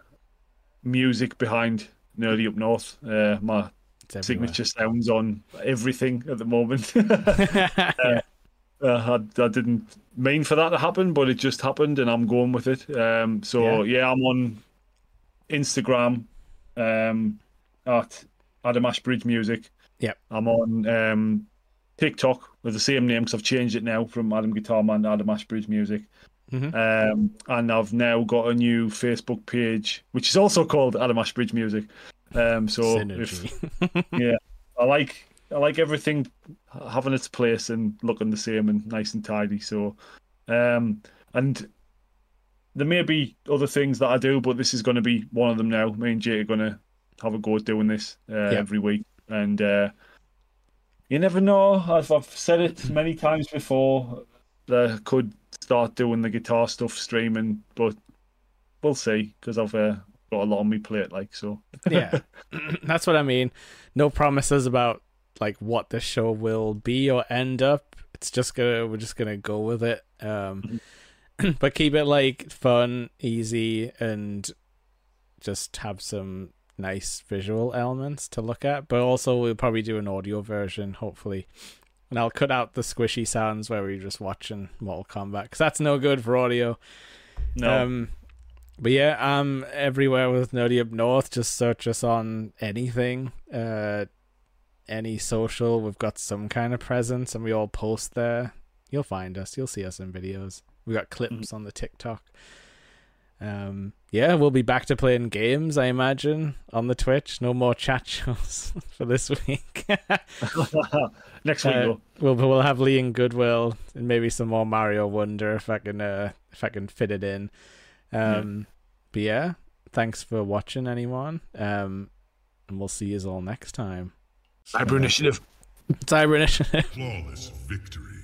Speaker 2: music behind Nerdy Up North. Uh, my signature sounds on everything at the moment. uh, I, I didn't mean for that to happen, but it just happened, and I'm going with it. Um, so yeah, I'm on Instagram um, at Adam Ashbridge Music.
Speaker 1: Yeah.
Speaker 2: I'm on um, TikTok with the same name because I've changed it now from Adam Guitar Man to Adam Ashbridge Music.
Speaker 1: Mhm.
Speaker 2: Um, and I've now got a new Facebook page, which is also called Adam Ashbridge Music. Um, so if,
Speaker 1: Synergy.
Speaker 2: I like I like everything having its place and looking the same and nice and tidy. So, um, and there may be other things that I do, but this is going to be one of them now. Me and Jay are going to have a go at doing this uh,
Speaker 1: Yeah.
Speaker 2: every week, and uh, you never know. As I've said it many times before, that I could start doing the guitar stuff streaming, but we'll see because I've uh, got a lot on my plate. Like so,
Speaker 1: yeah that's what i mean no promises about like what the show will be or end up it's just gonna we're just gonna go with it um but keep it like fun easy and just have some nice visual elements to look at but also we'll probably do an audio version hopefully and i'll cut out the squishy sounds where we're just watching mortal kombat because that's no good for audio
Speaker 2: no.
Speaker 1: um, but yeah, I'm everywhere with Nerdy Up North. Just search us on anything, uh, any social. We've got some kind of presence, and we all post there. You'll find us. You'll see us in videos. We got clips on the TikTok. Um, yeah, we'll be back to playing games. I imagine on the Twitch. No more chat shows for this week.
Speaker 2: Next week,
Speaker 1: Uh, we'll we'll have Lee and Goodwill and maybe some more Mario Wonder if I can uh, if I can fit it in. Um, but yeah, thanks for watching, anyone. Um, and we'll see you all next time.
Speaker 3: Cyber Initiative.
Speaker 1: Cyber Initiative.
Speaker 4: Flawless victory.